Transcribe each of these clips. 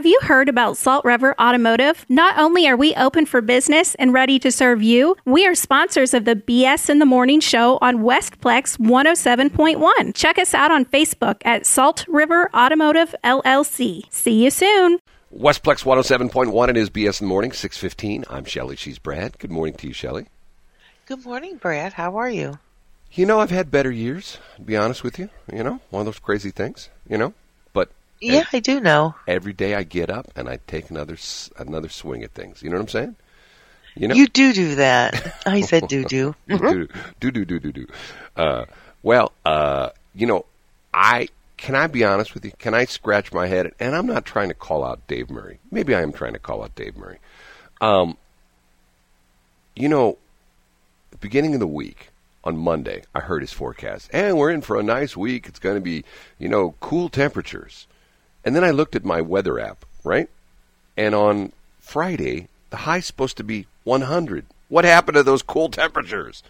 Have you heard about Salt River Automotive? Not only are we open for business and ready to serve you, we are sponsors of the BS in the Morning show on Westplex 107.1. Check us out on Facebook at Salt River Automotive LLC. See you soon. Westplex 107.1 and it is BS in the morning, 615. I'm Shelly. She's Brad. Good morning to you, Shelly. Good morning, Brad. How are you? You know, I've had better years, to be honest with you. You know, one of those crazy things, you know? Yeah, I do know. every day I get up and I take another another swing at things. You know what I'm saying? You know, You do do that. I said do do. do do do do do do. Uh, well, uh, you know, I can I be honest with you? Can I scratch my head? And I'm not trying to call out Dave Murray. Maybe I am trying to call out Dave Murray. Um, you know, beginning of the week on Monday, I heard his forecast, and we're in for a nice week. It's going to be, you know, cool temperatures. And then I looked at my weather app, right? And on Friday, the high's supposed to be 100. What happened to those cool temperatures?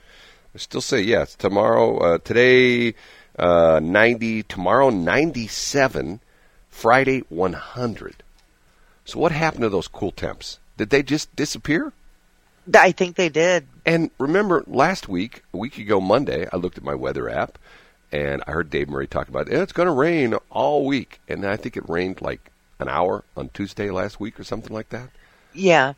I still say yes. Tomorrow, uh, today, uh, 90. Tomorrow, 97. Friday, 100. So what happened to those cool temps? Did they just disappear? I think they did. And remember, last week, a week ago Monday, I looked at my weather app and I heard Dave Murray talk about eh, it's going to rain all week. And I think it rained like an hour on Tuesday last week or something like that. Yeah.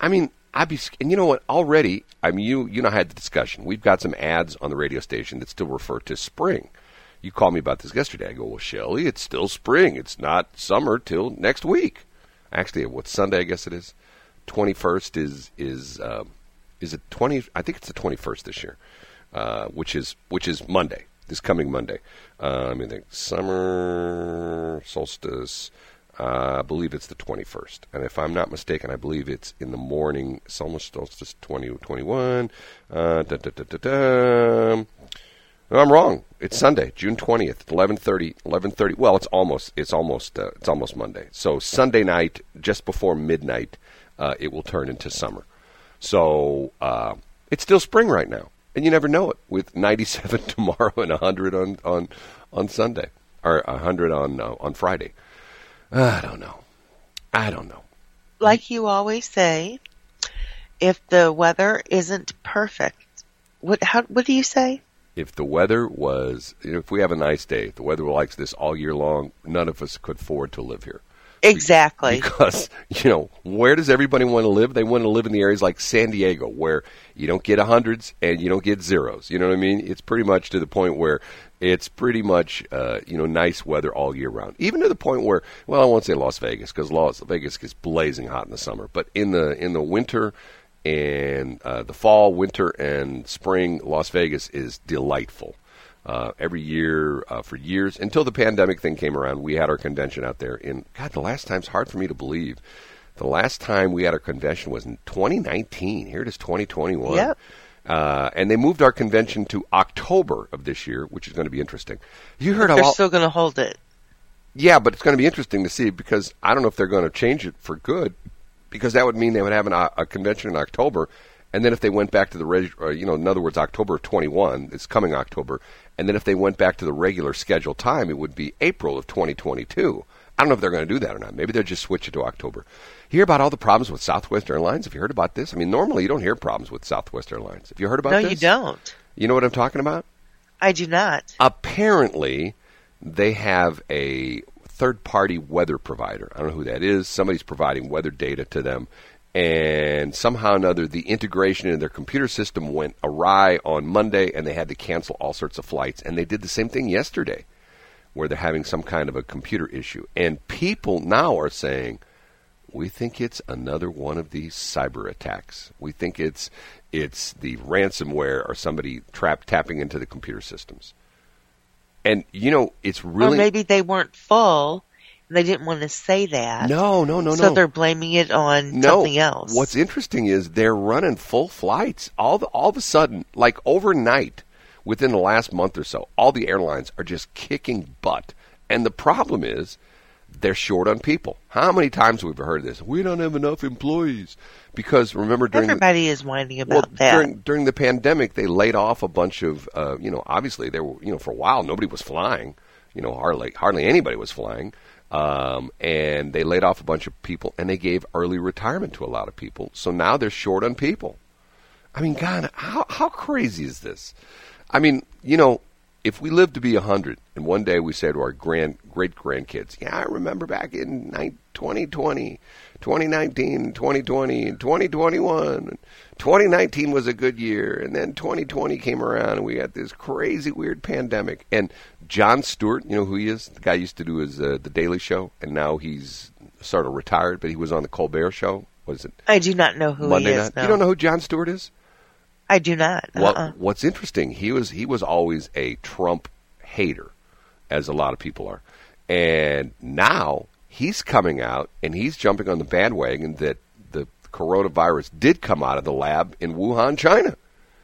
I mean, I'd be, and you know what? Already, I mean, you you know, I had the discussion. We've got some ads on the radio station that still refer to spring. You called me about this yesterday. I go, well, Shelley, it's still spring. It's not summer till next week. Actually, what's Sunday? I guess it is. Twenty first is is um, is it twenty? I think it's the twenty first this year, uh, which is which is Monday. This coming Monday. Uh, I the summer solstice. Uh, I believe it's the 21st. And if I'm not mistaken, I believe it's in the morning. Solstice 2021. Uh, I'm wrong. It's Sunday, June 20th, 11:30. 11:30. Well, it's almost it's almost uh, it's almost Monday. So Sunday night, just before midnight, uh, it will turn into summer. So uh, it's still spring right now, and you never know it. With 97 tomorrow and 100 on on on Sunday, or 100 on uh, on Friday. I don't know. I don't know. Like you always say, if the weather isn't perfect, what how what do you say? If the weather was, you know, if we have a nice day, if the weather were like this all year long, none of us could afford to live here. Exactly. Because, you know, where does everybody want to live? They want to live in the areas like San Diego where you don't get hundreds and you don't get zeros. You know what I mean? It's pretty much to the point where it's pretty much, uh, you know, nice weather all year round. Even to the point where, well, I won't say Las Vegas because Las Vegas gets blazing hot in the summer, but in the in the winter and uh, the fall, winter, and spring, Las Vegas is delightful. Uh, every year uh, for years until the pandemic thing came around, we had our convention out there. In God, the last time's hard for me to believe. The last time we had our convention was in 2019. Here it is, 2021. Yep. Uh, and they moved our convention to October of this year, which is going to be interesting. You heard They're all, still going to hold it. yeah, but it's going to be interesting to see because I don't know if they're going to change it for good, because that would mean they would have an, a convention in October, and then if they went back to the reg, uh, you know, in other words, October of 21, it's coming October, and then if they went back to the regular scheduled time, it would be April of 2022. I don't know if they're going to do that or not. Maybe they'll just switch it to October. You hear about all the problems with Southwest Airlines? Have you heard about this? I mean, normally you don't hear problems with Southwest Airlines. Have you heard about No, this? you don't. You know what I'm talking about? I do not. apparently they have a third party weather provider. I don't know who that is. Somebody's providing weather data to them. And somehow or another, the integration in their computer system went awry on Monday, and they had to cancel all sorts of flights. And they did the same thing yesterday, where they're having some kind of a computer issue. And people now are saying, we think it's another one of these cyber attacks. We think it's it's the ransomware or somebody trapped tapping into the computer systems. And you know, it's really or maybe they weren't full they didn't want to say that. no, no, no, so no. So they're blaming it on no. something else. What's interesting is they're running full flights. All the, all of a sudden, like overnight, within the last month or so, all the airlines are just kicking butt. And the problem is they're short on people. How many times have we heard this? We don't have enough employees. Because remember during the, Everybody is whining about well, that. during during the pandemic, they laid off a bunch of, uh, you know, obviously there were, you know, for a while nobody was flying, you know, hardly hardly anybody was flying, Um, and they laid off a bunch of people and they gave early retirement to a lot of people. So now they're short on people. I mean, God, how, how crazy is this? I mean, you know, if we live to be 100 and one day we say to our grand great grandkids, yeah, I remember back in 2020, 2019, 2020, and 2021. 2019 was a good year, and then 2020 came around, and we got this crazy, weird pandemic. And Jon Stewart, you know who he is? The guy used to do his uh, the Daily Show, and now he's sort of retired, but he was on the Colbert Show. What is it? I do not know who Monday he is. No. You don't know who Jon Stewart is? I do not. What, Uh-uh. what's interesting, he was he was always a Trump hater, as a lot of people are, and now he's coming out and he's jumping on the bandwagon that the coronavirus did come out of the lab in Wuhan, China.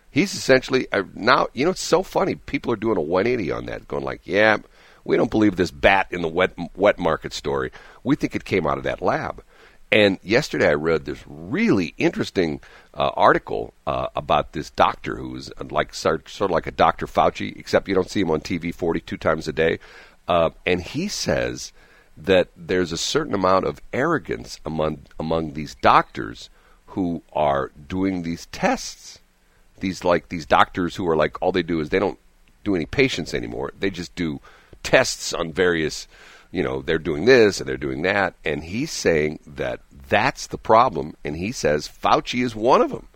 He's essentially uh, now. You know, it's so funny. People are doing a 180 on that, going like, "Yeah, we don't believe this bat in the wet wet market story. We think it came out of that lab." And yesterday I read this really interesting uh, article uh, about this doctor who's like sort, sort of like a Dr. Fauci, except you don't see him on TV 42 times a day. Uh, and he says that there's a certain amount of arrogance among among these doctors who are doing these tests. These like these doctors who are like all they do is they don't do any patients anymore. They just do tests on various you know, they're doing this and they're doing that. And he's saying that that's the problem. And he says Fauci is one of them.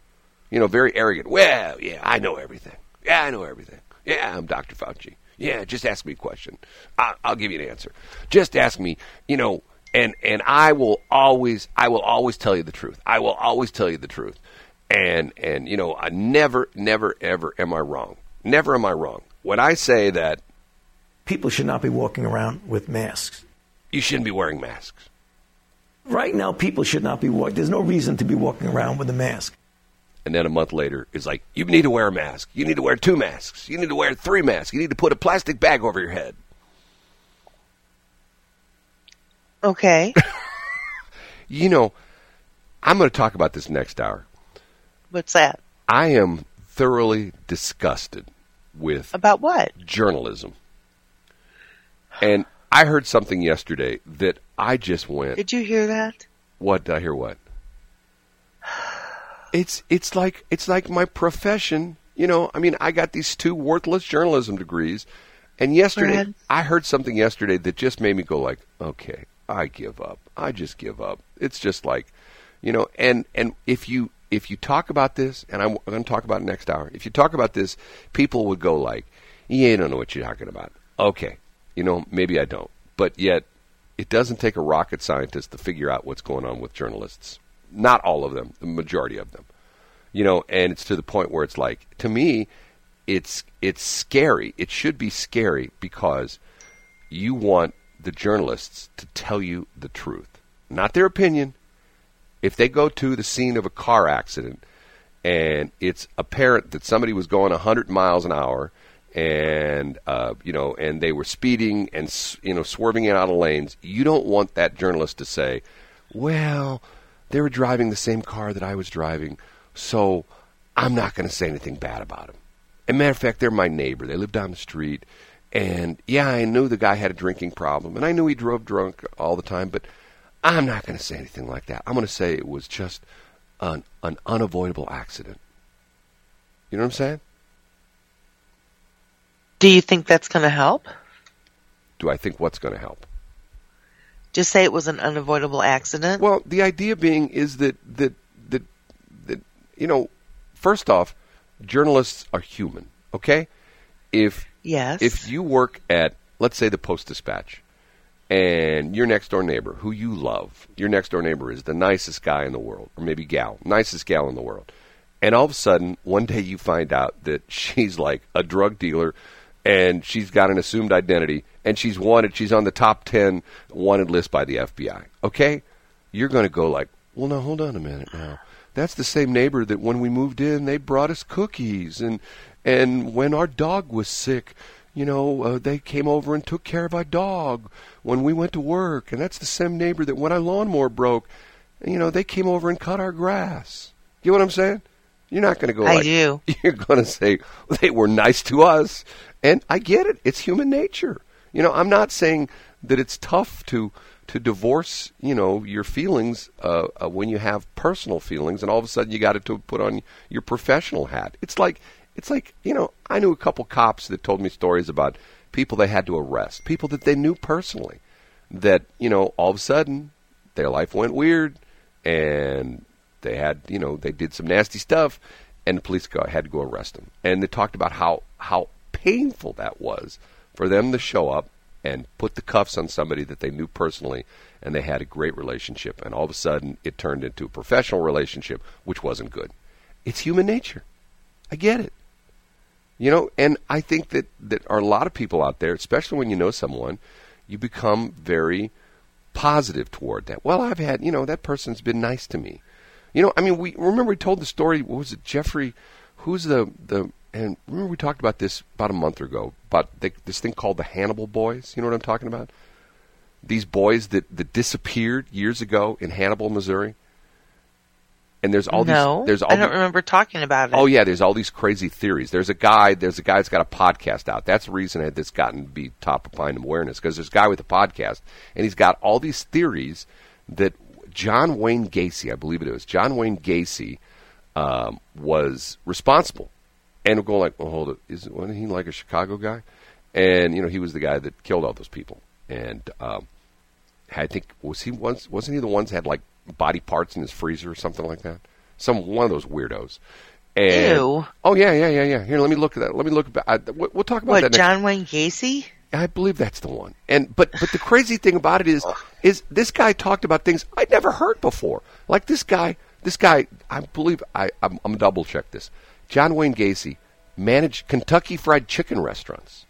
You know, very arrogant. Well, yeah, I know everything. Yeah, I know everything. Yeah, I'm Dr. Fauci. Yeah, just ask me a question. I, I'll give you an answer. Just ask me, you know, and, and I will always, I will always tell you the truth. I will always tell you the truth. And, and, you know, I never, never, ever am I wrong. Never am I wrong. When I say that people should not be walking around with masks. you shouldn't be wearing masks. Right now, people should not be walking. There's no reason to be walking around with a mask. And then a month later, it's like, you need to wear a mask. You need to wear two masks. You need to wear three masks. You need to put a plastic bag over your head. Okay. You know, I'm going to talk about this next hour. What's that? I am thoroughly disgusted with About what? journalism. And I heard something yesterday that I just went, Did you hear that? What did I hear? What? It's it's like it's like my profession. You know, I mean, I got these two worthless journalism degrees, and yesterday Brad. I heard something yesterday that just made me go like, okay, I give up. I just give up. It's just like, you know, and and if you if you talk about this, and I'm going to talk about it next hour. If you talk about this, people would go like, yeah, I don't know what you're talking about. Okay, you know, maybe I don't, but yet it doesn't take a rocket scientist to figure out what's going on with journalists. Not all of them, the majority of them. You know, and it's to the point where it's like, to me, it's it's scary. It should be scary because you want the journalists to tell you the truth, not their opinion. If they go to the scene of a car accident and it's apparent that somebody was going 100 miles an hour and uh, you know and they were speeding and you know swerving in out of lanes you don't want that journalist to say well they were driving the same car that I was driving so I'm not going to say anything bad about them as a matter of fact they're my neighbor. They live down the street. And yeah I knew the guy had a drinking problem and I knew he drove drunk all the time but I'm not going to say anything like that. I'm going to say it was just an, an unavoidable accident. You know what I'm saying? Do you think that's going to help? do I think what's going to help Just say it was an unavoidable accident. Well, the idea being is that that that that you know, first off, journalists are human. Okay, if yes. if you work at let's say the Post Dispatch, and your next door neighbor who you love, your next door neighbor is the nicest guy in the world, or maybe gal, nicest gal in the world, and all of a sudden one day you find out that she's like a drug dealer. And she's got an assumed identity, and she's wanted. She's on the top ten wanted list by the FBI. Okay, you're going to go like, well, now hold on a minute. Now, that's the same neighbor that when we moved in, they brought us cookies, and and when our dog was sick, you know, uh, they came over and took care of our dog when we went to work, and that's the same neighbor that when our lawnmower broke, you know, they came over and cut our grass. You know what I'm saying? You're not going to go. I like, do. You're going to say they were nice to us, and I get it. It's human nature. You know, I'm not saying that it's tough to to divorce, you know, your feelings uh, uh, when you have personal feelings, and all of a sudden you got to put on your professional hat. It's like it's like you know, I knew a couple cops that told me stories about people they had to arrest, people that they knew personally, that you know, all of a sudden their life went weird, and they had you know they did some nasty stuff, and the police had to go arrest them, and they talked about how how painful that was for them to show up and put the cuffs on somebody that they knew personally and they had a great relationship. And all of a sudden it turned into a professional relationship which wasn't good. It's human nature. I get it. You know and i think that that are a lot of people out there especially when you know someone you become very positive toward that. Well i've had you know that person's been nice to me you know i mean we remember we told the story what was it jeffrey who's the the and remember we talked about this about a month ago about the, this thing called the Hannibal Boys. You know what I'm talking about? These boys that, that disappeared years ago in Hannibal, Missouri. And there's all no, these. There's all I don't remember talking about it. Oh yeah, there's all these crazy theories. There's a guy. There's a guy that's got a podcast out. That's the reason that that's gotten to be top of mind awareness because there's a guy with a podcast and he's got all these theories that John Wayne Gacy, I believe it was John Wayne Gacy, um, was responsible and we're going like, well, hold it, is wasn't he like a Chicago guy? And you know, he was the guy that killed all those people. And um, I think was he once wasn't he the ones that had like body parts in his freezer or something like that? Some one of those weirdos. And, Ew. Oh yeah, yeah, yeah, yeah. Here, let me look at that. Let me look. At, I, we'll talk about what, that. Next. John Wayne Gacy? I believe that's the one. And but but the crazy thing about it is is this guy talked about things I'd never heard before. Like this guy, this guy. I believe I I'm, I'm double check this. John Wayne Gacy managed Kentucky Fried Chicken restaurants.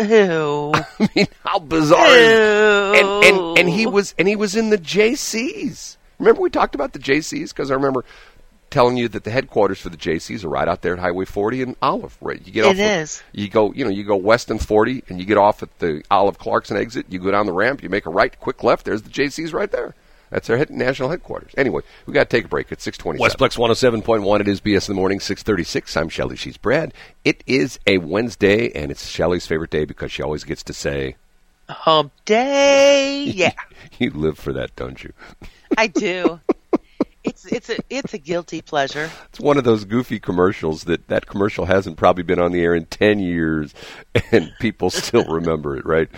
Ew. I mean, how bizarre! Is, and, and and he was and he was in the Jaycees. Remember we talked about the Jaycees because I remember telling you that the headquarters for the Jaycees are right out there at Highway 40 and Olive. Right, you get off. It is. You go, you know, you go west and 40, and you get off at the Olive Clarkson exit. You go down the ramp, you make a right, quick left. There's the Jaycees right there. That's their head, national headquarters. Anyway, we got to take a break at 627. Westplex 107.1. It is BS in the morning, 636. I'm Shelly. She's Brad. It is a Wednesday, and it's Shelly's favorite day because she always gets to say, Hump day. Yeah. you live for that, don't you? I do. It's it's a it's a guilty pleasure. It's one of those goofy commercials that that commercial hasn't probably been on the air in ten years, and people still remember it, right?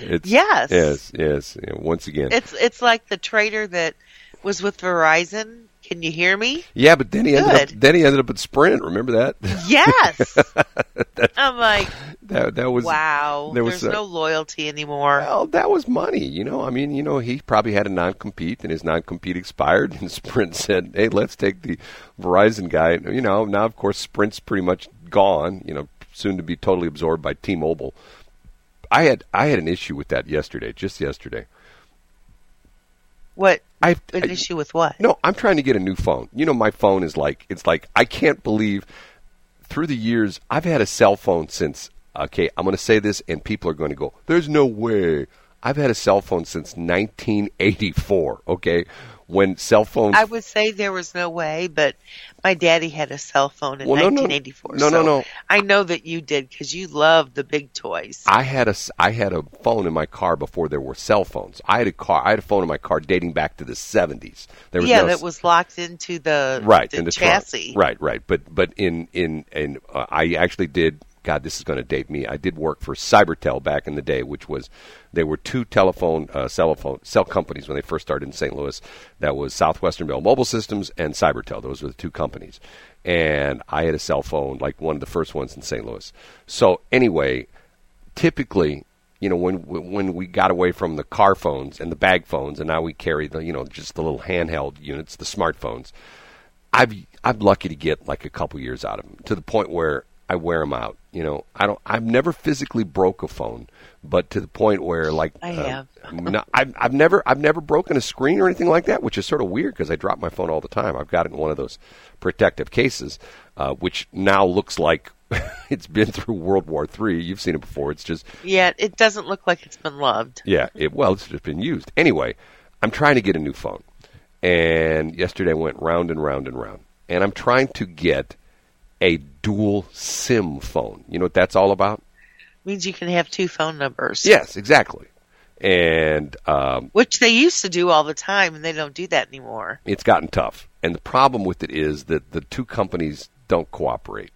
It's, yes, yes, yes. Once again, it's it's like the trader that was with Verizon. Can you hear me? Yeah, but then he Good. ended up then he ended up at Sprint. Remember that? Yes. I'm like that. That was wow. There was There's a, no loyalty anymore. Well, that was money. You know, I mean, you know, he probably had a non compete, and his non compete expired, and Sprint said, "Hey, let's take the Verizon guy." You know, now of course Sprint's pretty much gone. You know, soon to be totally absorbed by T-Mobile. I had I had an issue with that yesterday, just yesterday. What? I an I, issue with what? No, I'm trying to get a new phone. You know, my phone is like it's like I can't believe through the years I've had a cell phone since. Okay, I'm going to say this, and people are going to go, "There's no way." I've had a cell phone since 1984. Okay, when cell phones. I would say there was no way, but my daddy had a cell phone in well, 1984. No, no, no, no. I know that you did because you loved the big toys. I had a I had a phone in my car before there were cell phones. I had a car. I had a phone in my car dating back to the 70s. There was yeah, no, that was locked into the right the in the chassis. Trunk. Right, right. But but in in in uh, I actually did God, this is going to date me. I did work for Cybertel back in the day, which was there were two telephone uh, cell phone cell companies when they first started in St. Louis. That was Southwestern Bell Mobile Systems and Cybertel. Those were the two companies. And I had a cell phone, like one of the first ones in St. Louis. So anyway, typically, you know, when when we got away from the car phones and the bag phones, and now we carry the you know just the little handheld units, the smartphones. I've I'm lucky to get like a couple years out of them to the point where I wear them out. You know, I don't. I've never physically broke a phone, but to the point where, like, I uh, have. not, I've, I've never, I've never broken a screen or anything like that, which is sort of weird because I drop my phone all the time. I've got it in one of those protective cases, uh, which now looks like it's been through World War Three. You've seen it before. It's just yeah, it doesn't look like it's been loved. Yeah, it, well, it's just been used anyway. I'm trying to get a new phone, and yesterday I went round and round and round, and I'm trying to get a dual SIM phone. You know what that's all about? Means you can have two phone numbers. Yes, exactly. and um, which they used to do all the time, and they don't do that anymore. It's gotten tough, and the problem with it is that the two companies don't cooperate.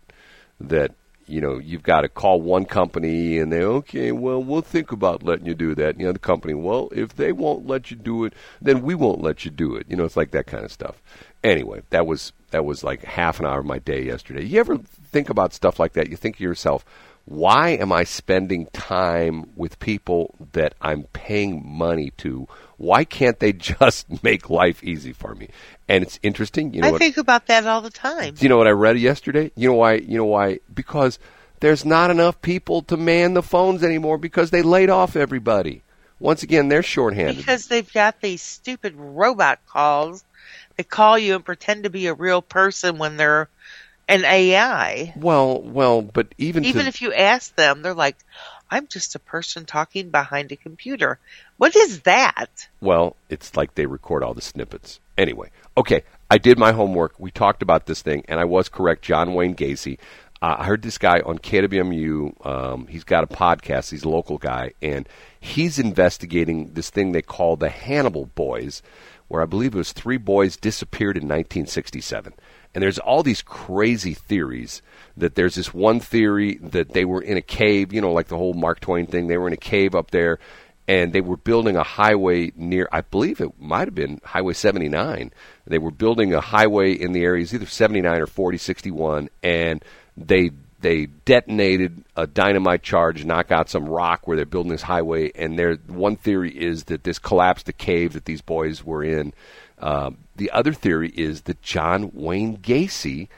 That you know you've got to call one company, and they okay, well we'll think about letting you do that. And the other company, well if they won't let you do it, then we won't let you do it. You know, it's like that kind of stuff. Anyway, that was that was like half an hour of my day yesterday. You ever think about stuff like that? You think to yourself why am I spending time with people that I'm paying money to? Why can't they just make life easy for me? And it's interesting. You know, I what, think about that all the time. Do you know what I read yesterday? You know why? You know why? Because there's not enough people to man the phones anymore because they laid off everybody. Once again, they're shorthanded because they've got these stupid robot calls. They call you and pretend to be a real person when they're an AI. Well, well, but even even to... if you ask them, they're like, "I'm just a person talking behind a computer." What is that? Well, it's like they record all the snippets. Anyway, okay, I did my homework. We talked about this thing, and I was correct. John Wayne Gacy. Uh, I heard this guy on KWMU. Um, he's got a podcast. He's a local guy, and he's investigating this thing they call the Hannibal Boys, where I believe it was three boys disappeared in 1967. And there's all these crazy theories that there's this one theory that they were in a cave, you know, like the whole Mark Twain thing. They were in a cave up there and they were building a highway near, I believe it might have been Highway 79. They were building a highway in the areas, either 79 or 4061, and they they detonated a dynamite charge, knock out some rock where they're building this highway. And their one theory is that this collapsed the cave that these boys were in. Um, the other theory is that John Wayne Gacy,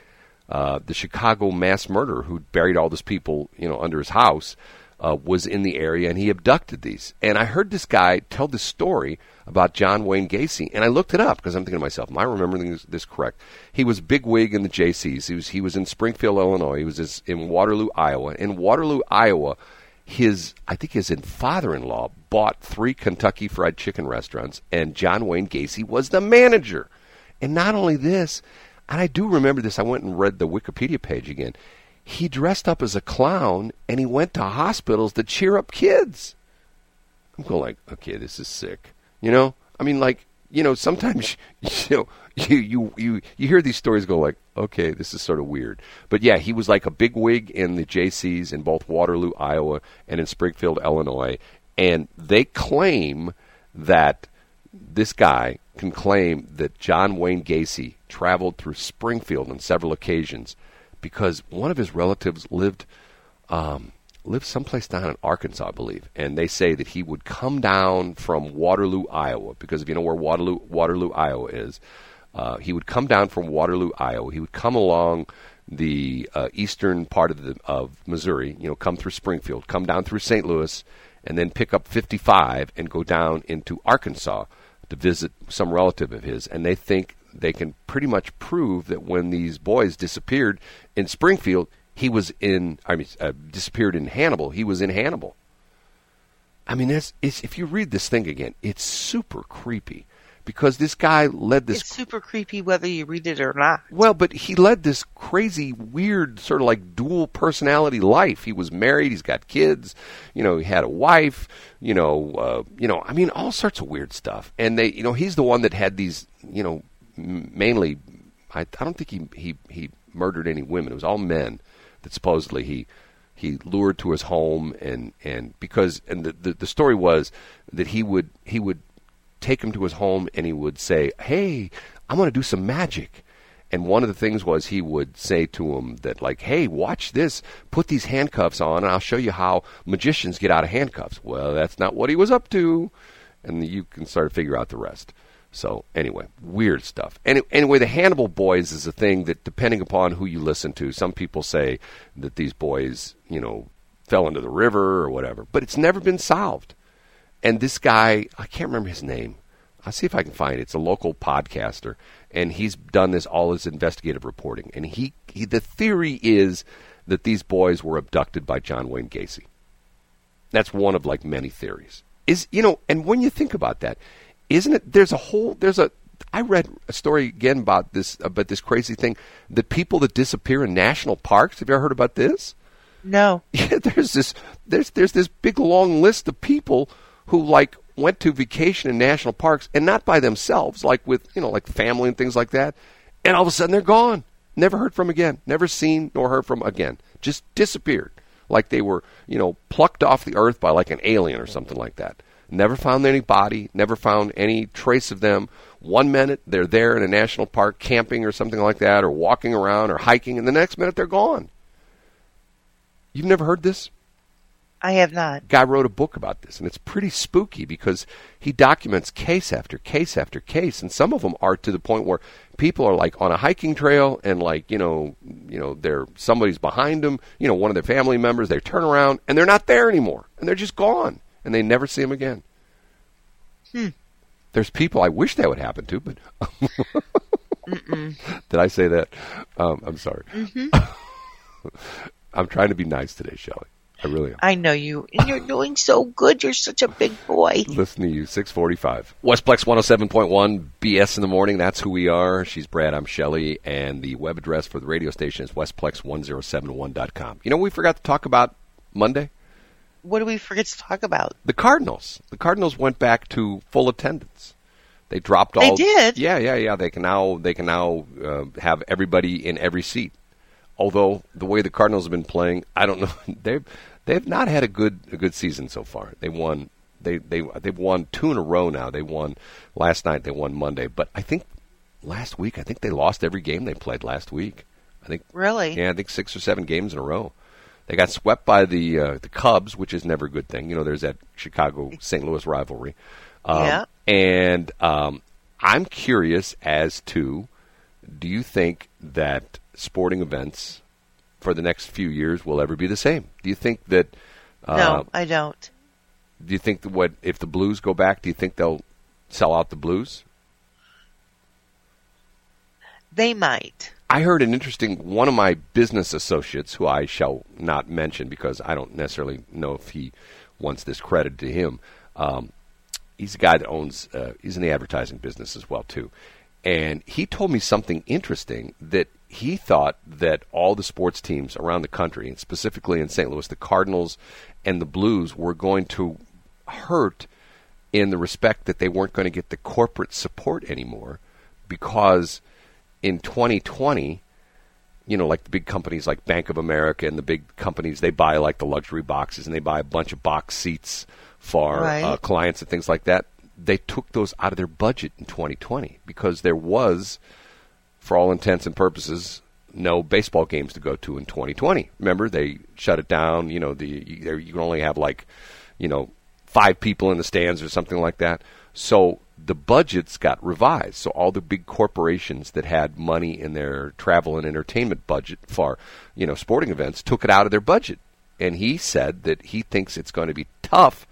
uh, the Chicago mass murderer who buried all these people, you know, under his house, uh, was in the area and he abducted these. And I heard this guy tell this story about John Wayne Gacy, and I looked it up because I'm thinking to myself, am I remembering this, this, correct? He was big wig in the Jaycees. He was he was in Springfield, Illinois. He was in Waterloo, Iowa. In Waterloo, Iowa, his I think his father-in-law bought three Kentucky Fried Chicken restaurants, and John Wayne Gacy was the manager. And not only this, and I do remember this. I went and read the Wikipedia page again. He dressed up as a clown and he went to hospitals to cheer up kids. I'm going like, okay, this is sick. You know, I mean, like, you know, sometimes you know you you you you hear these stories go like, okay, this is sort of weird. But yeah, he was like a big wig in the Jaycees in both Waterloo, Iowa, and in Springfield, Illinois, and they claim that this guy can claim that John Wayne Gacy traveled through Springfield on several occasions because one of his relatives lived um, lived someplace down in Arkansas, I believe, and they say that he would come down from Waterloo, Iowa, because if you know where Waterloo Waterloo, Iowa is, uh, he would come down from Waterloo, Iowa. He would come along the uh, eastern part of the of Missouri, you know, come through Springfield, come down through St. Louis, and then pick up 55 and go down into Arkansas to visit some relative of his. And they think they can pretty much prove that when these boys disappeared in Springfield, he was in. I mean, uh, disappeared in Hannibal. He was in Hannibal. I mean, it's, it's, if you read this thing again, it's super creepy because this guy led this. It's super creepy whether you read it or not. Well, but he led this crazy, weird, sort of like dual personality life. He was married. He's got kids. You know, he had a wife. You know, uh, you know. I mean, all sorts of weird stuff. And they, you know, he's the one that had these. You know, mainly. I, I don't think he he he murdered any women. It was all men that supposedly he he lured to his home and and because and the, the, the story was that he would he would take him to his home and he would say, Hey, I'm going to do some magic. And one of the things was he would say to him that, like, hey, watch this, put these handcuffs on, and I'll show you how magicians get out of handcuffs. Well, that's not what he was up to. And you can start to figure out the rest. So, anyway, weird stuff. Any, anyway, the Hannibal Boys is a thing that, depending upon who you listen to, some people say that these boys, you know, fell into the river or whatever. But it's never been solved. And this guy, I can't remember his name. I'll see if I can find it. It's a local podcaster, and he's done this all his investigative reporting. And he, he the theory is that these boys were abducted by John Wayne Gacy. That's one of like many theories. Is you know, and when you think about that, isn't it? There's a whole there's a I read a story again about this about this crazy thing the people that disappear in national parks. Have you ever heard about this? No. Yeah, there's this there's there's this big long list of people who like went to vacation in national parks and not by themselves, like with you know like family and things like that, and all of a sudden they're gone, never heard from again, never seen nor heard from again, just disappeared, like they were you know plucked off the earth by like an alien or something like that. Never found any body, never found any trace of them. One minute they're there in a national park camping or something like that, or walking around or hiking, and the next minute they're gone. You've never heard this? I have not. Guy wrote a book about this, and it's pretty spooky because he documents case after case after case, and some of them are to the point where people are like on a hiking trail, and like you know, you know, they're somebody's behind them, you know, one of their family members. They turn around and they're not there anymore, and they're just gone, and they never see them again. Hmm. There's people I wish that would happen to, but did I say that? Um, I'm sorry. Mm-hmm. I'm trying to be nice today, Shelley. I really am. I know you, and you're doing so good. You're such a big boy. Listen to you, 645. Westplex 107.1, BS in the morning. That's who we are. She's Brad, I'm Shelley, and the web address for the radio station is westplex1071.com. You know we forgot to talk about Monday? What do we forget to talk about? The Cardinals. The Cardinals went back to full attendance. They dropped all. They did. Yeah, yeah, yeah. They can now they can now uh, have everybody in every seat although the way the Cardinals have been playing, I don't know. They've they've not had a good a good season so far. They won they they they've won two in a row now. They won last night. They won Monday, but I think last week I think they lost every game they played last week. I think really yeah I think six or seven games in a row. They got swept by the uh, the Cubs, which is never a good thing. You know, there's that Chicago St. Louis rivalry. Um, yeah. And um, I'm curious as to do you think that sporting events for the next few years will ever be the same? Do you think that? Uh, no, I don't. Do you think that what if the Blues go back? Do you think they'll sell out the Blues? They might. I heard an interesting one of my business associates, who I shall not mention because I don't necessarily know if he wants this credit to him. Um, he's a guy that owns. Uh, he's in the advertising business as well too, and he told me something interesting that he thought that all the sports teams around the country, and specifically in St. Louis, the Cardinals and the Blues, were going to hurt in the respect that they weren't going to get the corporate support anymore because in 2020, you know, like the big companies like Bank of America and the big companies, they buy like the luxury boxes and they buy a bunch of box seats for right. uh, clients and things like that. They took those out of their budget in 2020 because there was for all intents and purposes, no baseball games to go to in 2020. Remember, they shut it down. You know, the you, you can only have like, you know, five people in the stands or something like that. So the budgets got revised. So all the big corporations that had money in their travel and entertainment budget for, you know, sporting events took it out of their budget. And he said that he thinks it's going to be tough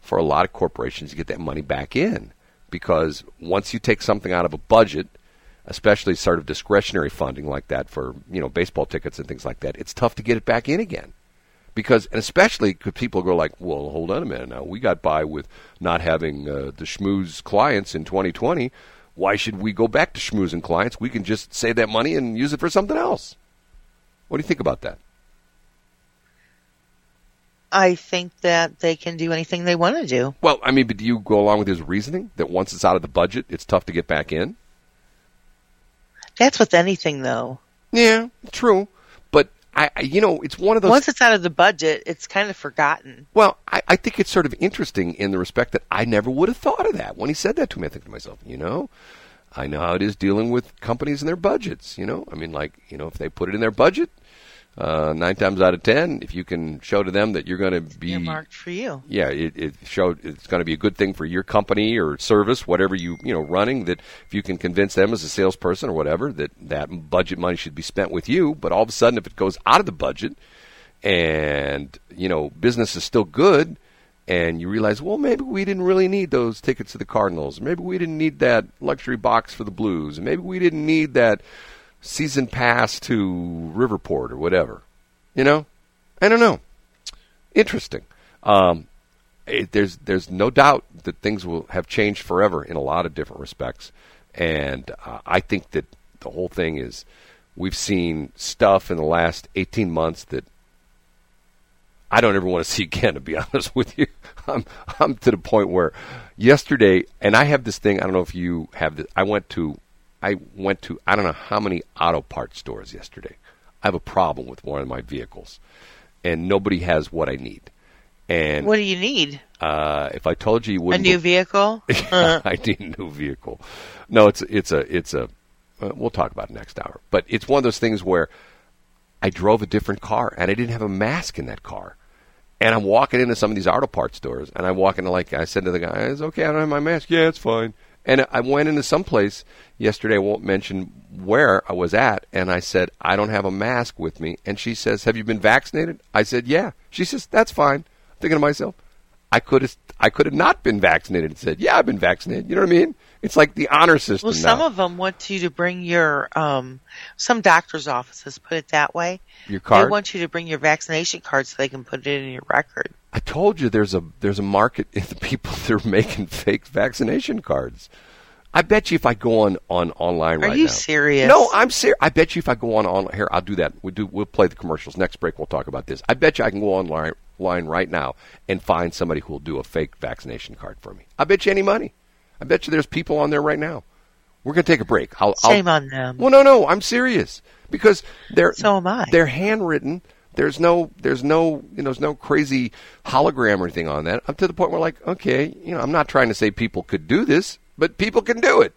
for a lot of corporations to get that money back in because once you take something out of a budget – especially sort of discretionary funding like that for you know baseball tickets and things like that, it's tough to get it back in again. Because, and especially because people go like, well, hold on a minute now. We got by with not having uh, the schmooze clients in 2020. Why should we go back to schmooze and clients? We can just save that money and use it for something else. What do you think about that? I think that they can do anything they want to do. Well, I mean, but do you go along with his reasoning that once it's out of the budget, it's tough to get back in? That's with anything, though. Yeah, true. I, you know, it's one of those. Once it's out of the budget, it's kind of forgotten. Well, I, I think it's sort of interesting in the respect that I never would have thought of that when he said that to me. I think to myself, you know, I know how it is dealing with companies and their budgets. You know, I mean, like, you know, if they put it in their budget, uh, nine times out of ten, if you can show to them that you're going to be marked for you, yeah, it, it showed it's going to be a good thing for your company or service, whatever you you know running. That if you can convince them as a salesperson or whatever that that budget money should be spent with you, but all of a sudden if it goes out of the budget and you know business is still good, and you realize, well, maybe we didn't really need those tickets to the Cardinals, maybe we didn't need that luxury box for the Blues, maybe we didn't need that season pass to Riverport or whatever. You know, I don't know. Interesting. Um, it, there's there's no doubt that things will have changed forever in a lot of different respects, and uh, I think that the whole thing is we've seen stuff in the last 18 months that I don't ever want to see again. To be honest with you, I'm I'm to the point where yesterday, and I have this thing. I don't know if you have this. I went to I went to I don't know how many auto parts stores yesterday. I have a problem with one of my vehicles, and nobody has what I need. And what do you need? Uh, if I told you, you wouldn't. A new vehicle. I need a new vehicle. No, it's it's a it's a. Uh, we'll talk about it next hour. But it's one of those things where I drove a different car and I didn't have a mask in that car. And I'm walking into some of these auto parts stores, and I walk into like I said to the guy, "It's okay, I don't have my mask. Yeah, it's fine." And I went into some place yesterday. I won't mention where I was at, and I said, "I don't have a mask with me." And she says, "Have you been vaccinated?" I said, "Yeah." She says, "That's fine." I'm thinking to myself, I could have I could have not been vaccinated and said, "Yeah, I've been vaccinated." You know what I mean? It's like the honor system. Well, some now. of them want you to bring your. Um, some doctors' offices put it that way. Your card. They want you to bring your vaccination card so they can put it in your record. I told you there's a there's a market in the people that are making fake vaccination cards. I bet you if I go on, on online Are right now. Are you serious? No, I'm serious. I bet you if I go on on here, I'll do that. We do. We'll play the commercials next break. We'll talk about this. I bet you I can go online line right now and find somebody who will do a fake vaccination card for me. I bet you any money. I bet you there's people on there right now. We're going to take a break. I'll, Shame I'll, on them. Well, no, no, I'm serious because they're So am I. They're handwritten. There's no, there's no, you know, there's no crazy hologram or anything on that. Up to the point where, like, okay, you know, I'm not trying to say people could do this, but people can do it.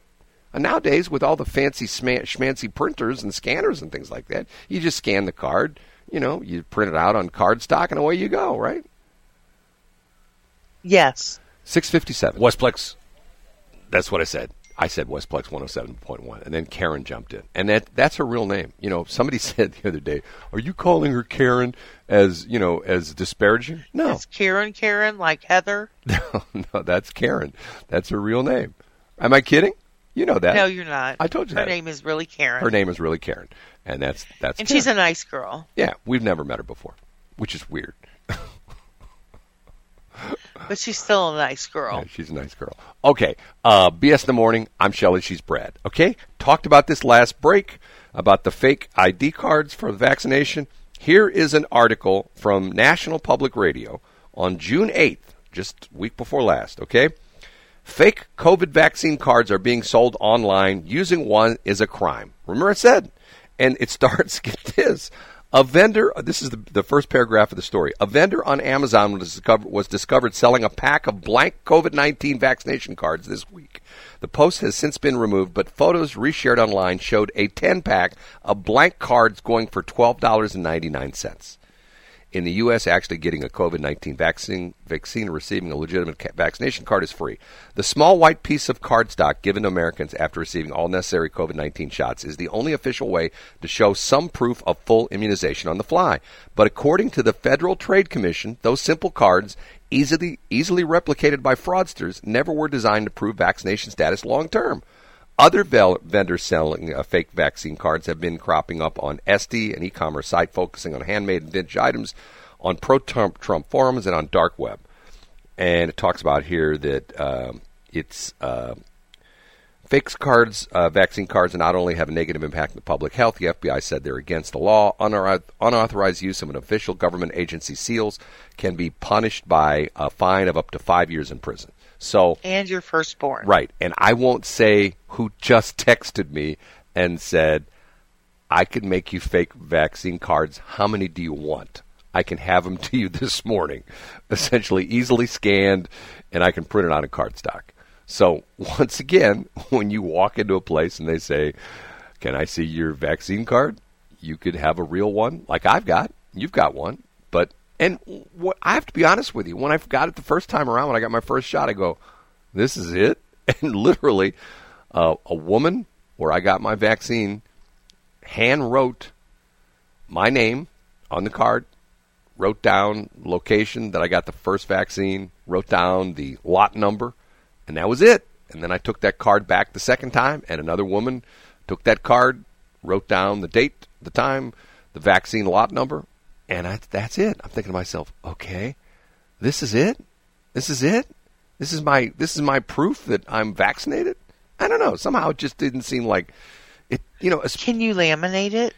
And nowadays, with all the fancy sma- schmancy printers and scanners and things like that, you just scan the card. You know, you print it out on cardstock, and away you go. Right? Yes. Six fifty-seven. Westplex. That's what I said. I said Westplex 107.1, and then Karen jumped in, and that that's her real name. You know, somebody said the other day, "Are you calling her Karen as you know as disparaging?" No, It's Karen, Karen, like Heather. no, no, that's Karen. That's her real name. Am I kidding? You know that. No, you're not. I told you Her that. name is really Karen. Her name is really Karen, and that's that's. and Karen. she's a nice girl. yeah. We've never met her before, which is weird. But she's still a nice girl. Yeah, she's a nice girl. Okay, uh, BS in the morning. I'm Shelly. She's Brad. Okay, talked about this last break about the fake ID cards for the vaccination. Here is an article from National Public Radio on June 8th, just week before last. Okay, fake COVID vaccine cards are being sold online. Using one is a crime. Remember I said, and it starts. Get this. A vendor, this is the, the first paragraph of the story. A vendor on Amazon was discovered, was discovered selling a pack of blank COVID 19 vaccination cards this week. The post has since been removed, but photos reshared online showed a 10 pack of blank cards going for $12.99. In the U.S., actually getting a COVID 19 vaccine, vaccine or receiving a legitimate ca- vaccination card is free. The small white piece of cardstock given to Americans after receiving all necessary COVID 19 shots is the only official way to show some proof of full immunization on the fly. But according to the Federal Trade Commission, those simple cards, easily, easily replicated by fraudsters, never were designed to prove vaccination status long term. Other vendors selling uh, fake vaccine cards have been cropping up on Etsy, an e-commerce site focusing on handmade and vintage items, on pro-Trump Trump forums, and on dark web. And it talks about here that um, it's uh, fake cards, uh, vaccine cards, not only have a negative impact on public health. The FBI said they're against the law. Unauth- unauthorized use of an official government agency seals can be punished by a fine of up to five years in prison. So And your firstborn. Right. And I won't say who just texted me and said, I can make you fake vaccine cards. How many do you want? I can have them to you this morning, essentially easily scanned, and I can print it on a cardstock. So, once again, when you walk into a place and they say, Can I see your vaccine card? You could have a real one, like I've got. You've got one. But, and what, I have to be honest with you, when I got it the first time around, when I got my first shot, I go, This is it? And literally, uh, a woman where I got my vaccine hand wrote my name on the card, wrote down location that I got the first vaccine, wrote down the lot number, and that was it. And then I took that card back the second time, and another woman took that card, wrote down the date, the time, the vaccine lot number, and I, that's it. I'm thinking to myself, okay, this is it. This is it. This is my this is my proof that I'm vaccinated. I don't know. Somehow it just didn't seem like it. You know, Can you laminate it?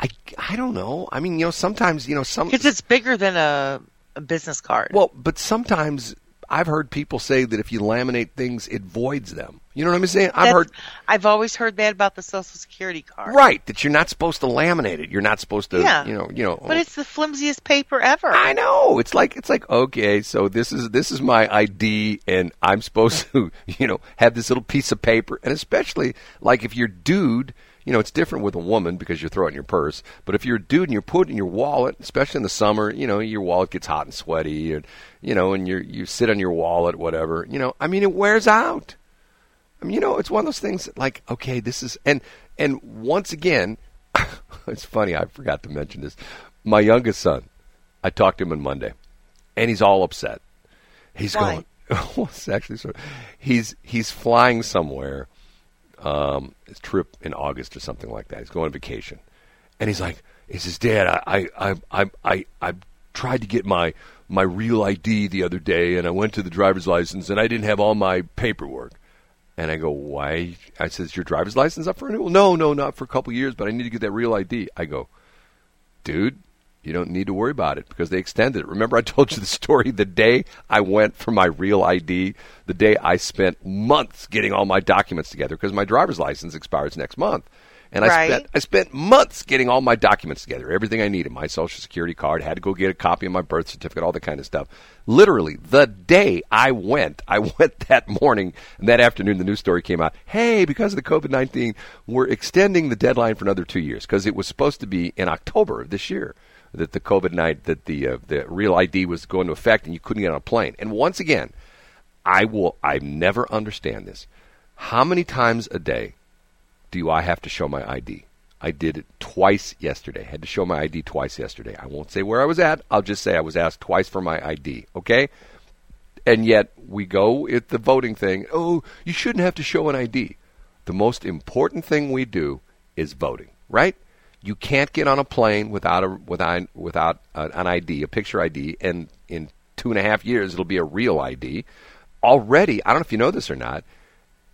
I I don't know. I mean, you know, sometimes you know some Because it's bigger than a a business card. Well, but sometimes I've heard people say that if you laminate things, it voids them. You know what I'm saying? I've That's, heard. I've always heard that about the Social Security card. Right, that you're not supposed to laminate it. You're not supposed to. Yeah. You know. You know. But it's the flimsiest paper ever. I know. It's like it's like okay, so this is this is my ID, and I'm supposed to you know have this little piece of paper, and especially like if you're dude you know, it's different with a woman because you throw it in your purse. But if you're a dude and you're putting in your wallet, especially in the summer, you know, your wallet gets hot and sweaty, and you know, and you you sit on your wallet, whatever. You know, I mean, it wears out. I mean, you know, it's one of those things. Like, okay, this is and and once again, it's funny. I forgot to mention this. My youngest son, I talked to him on Monday, and he's all upset. He's Why? going. well, it's actually sort of, he's he's flying somewhere um, his trip in August or something like that. He's going on vacation, and he's like, he says, "Dad, I I I I I tried to get my my real ID the other day, and I went to the driver's license, and I didn't have all my paperwork." And I go, "Why?" I says, "Your driver's license up for renewal?" No, no, not for a couple years, but I need to get that real ID. I go, "Dude, you don't need to worry about it because they extended it. Remember, I told you the story the day I went for my real ID, the day I spent months getting all my documents together because my driver's license expires next month. And I right. spent I spent months getting all my documents together, everything I needed, my social security card, had to go get a copy of my birth certificate, all that kind of stuff. Literally, the day I went, I went that morning and that afternoon the news story came out. Hey, because of the COVID nineteen, we're extending the deadline for another two years because it was supposed to be in October of this year that the COVID night that the uh, the real ID was going to affect, and you couldn't get on a plane. And once again, I will I never understand this. How many times a day do I have to show my ID? I did it twice yesterday. Had to show my ID twice yesterday. I won't say where I was at. I'll just say I was asked twice for my ID. Okay. And yet we go at the voting thing. Oh, you shouldn't have to show an ID. The most important thing we do is voting, right? You can't get on a plane without a without without an ID, a picture ID, and in two and a half years it'll be a real ID. Already, I don't know if you know this or not.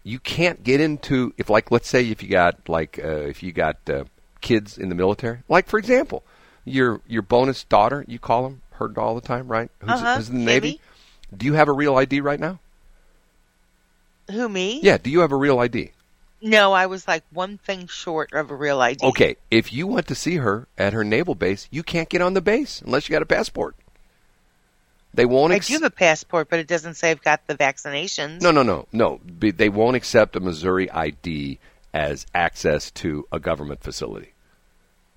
You can't get into if like let's say if you got like uh, if you got uh, kids in the military, like for example, your your bonus daughter, you call them, heard all the time, right? Who's, uh-huh. who's in the Navy? Do you have a real ID right now? Who me? Yeah. Do you have a real ID? No, I was like one thing short of a real ID. Okay, if you want to see her at her naval base, you can't get on the base unless you got a passport. They won't. Ex- I do have a passport, but it doesn't say I've got the vaccinations. No, no, no, no. They won't accept a Missouri ID as access to a government facility.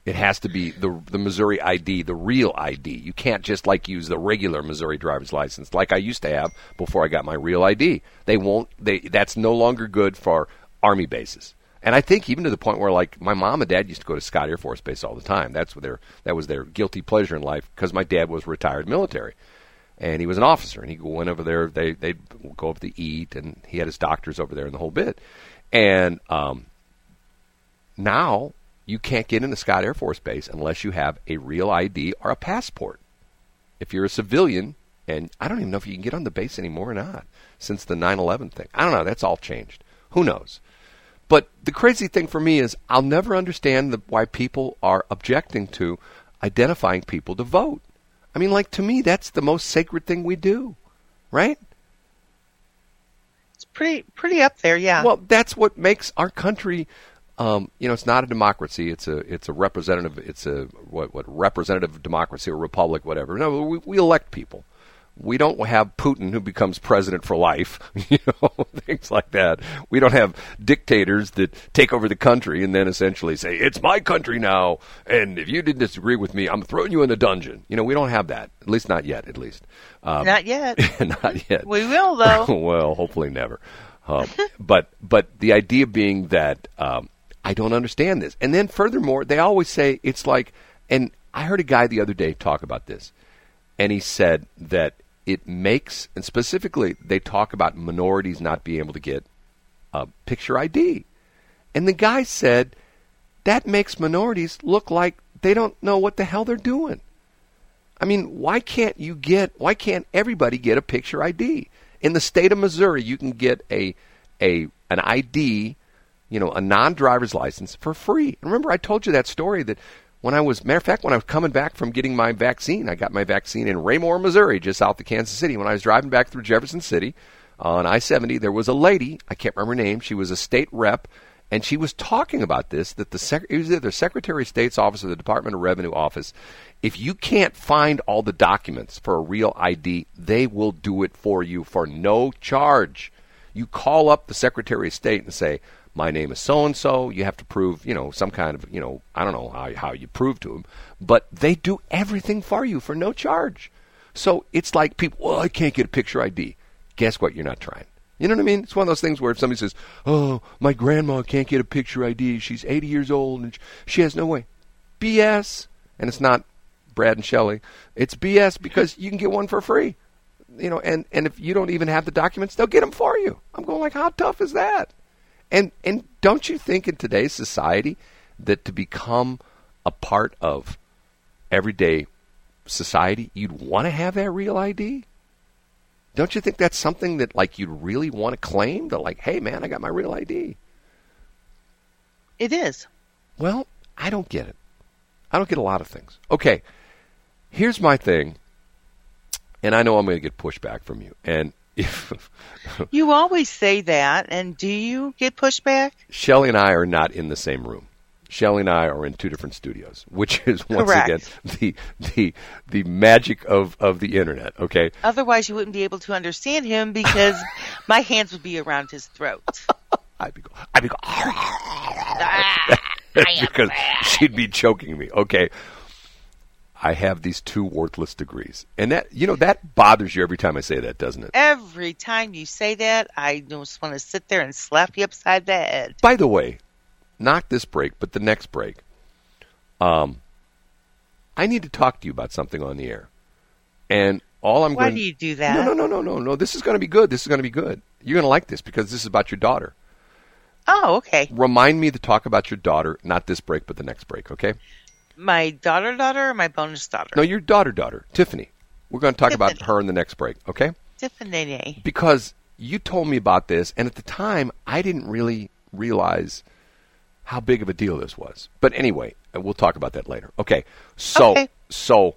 It has to be the the Missouri ID, the real ID. You can't just like use the regular Missouri driver's license like I used to have before I got my real ID. They won't. They that's no longer good for army bases. And I think even to the point where like my mom and dad used to go to Scott Air Force Base all the time. That's their that was their guilty pleasure in life because my dad was retired military, and he was an officer, and he went over there. They they'd go up to eat, and he had his doctors over there and the whole bit. And um, now you can't get into Scott Air Force Base unless you have a real ID or a passport. If you're a civilian, and I don't even know if you can get on the base anymore or not since the 9/11 thing. I don't know. That's all changed. Who knows? But the crazy thing for me is I'll never understand the, why people are objecting to identifying people to vote. I mean, like to me, that's the most sacred thing we do, right? It's pretty pretty up there, yeah. Well, that's what makes our country. Um, you know, it's not a democracy. It's a it's a representative. It's a what what representative democracy or republic, whatever. No, we, we elect people we don't have Putin who becomes president for life, you know, things like that. We don't have dictators that take over the country and then essentially say, it's my country now, and if you didn't disagree with me, I'm throwing you in a dungeon. You know, we don't have that. At least not yet, at least. Um, not yet. not yet. We will, though. well, hopefully never. Um, but, but the idea being that um, I don't understand this. And then furthermore, they always say it's like, and I heard a guy the other day talk about this and he said that it makes, and specifically, they talk about minorities not being able to get a picture ID. And the guy said that makes minorities look like they don't know what the hell they're doing. I mean, why can't you get, why can't everybody get a picture ID? In the state of Missouri, you can get a, a, an ID, you know, a non driver's license for free. And Remember, I told you that story that when I was, matter of fact, when I was coming back from getting my vaccine, I got my vaccine in Raymore, Missouri, just south of Kansas City. When I was driving back through Jefferson City on I 70, there was a lady, I can't remember her name, she was a state rep, and she was talking about this that the, sec- it was either the Secretary of State's office or the Department of Revenue office. If you can't find all the documents for a real ID, they will do it for you for no charge. You call up the Secretary of State and say, my name is so and so. You have to prove, you know, some kind of, you know, I don't know how, how you prove to them, but they do everything for you for no charge. So it's like people, well, I can't get a picture ID. Guess what? You're not trying. You know what I mean? It's one of those things where if somebody says, "Oh, my grandma can't get a picture ID. She's 80 years old and she has no way." BS. And it's not Brad and Shelley. It's BS because you can get one for free. You know, and and if you don't even have the documents, they'll get them for you. I'm going like, how tough is that? And and don't you think in today's society that to become a part of everyday society, you'd want to have that real ID? Don't you think that's something that like you'd really want to claim? That like, hey man, I got my real ID. It is. Well, I don't get it. I don't get a lot of things. Okay, here's my thing, and I know I'm going to get pushback from you, and you always say that, and do you get pushback? Shelly and I are not in the same room. Shelly and I are in two different studios, which is once Correct. again the the the magic of, of the internet. Okay. Otherwise, you wouldn't be able to understand him because my hands would be around his throat. I'd be go, I'd be go, ah, because she'd be choking me. Okay. I have these two worthless degrees. And that, you know, that bothers you every time I say that, doesn't it? Every time you say that, I just want to sit there and slap you upside the head. By the way, not this break, but the next break. Um, I need to talk to you about something on the air. And all I'm Why going do you do that? No, no, no, no, no, no. This is going to be good. This is going to be good. You're going to like this because this is about your daughter. Oh, okay. Remind me to talk about your daughter, not this break, but the next break, okay? My daughter, daughter, or my bonus daughter? No, your daughter, daughter, Tiffany. We're going to talk Tiffany. about her in the next break, okay? Tiffany. Because you told me about this, and at the time, I didn't really realize how big of a deal this was. But anyway, we'll talk about that later. Okay. So, Okay. so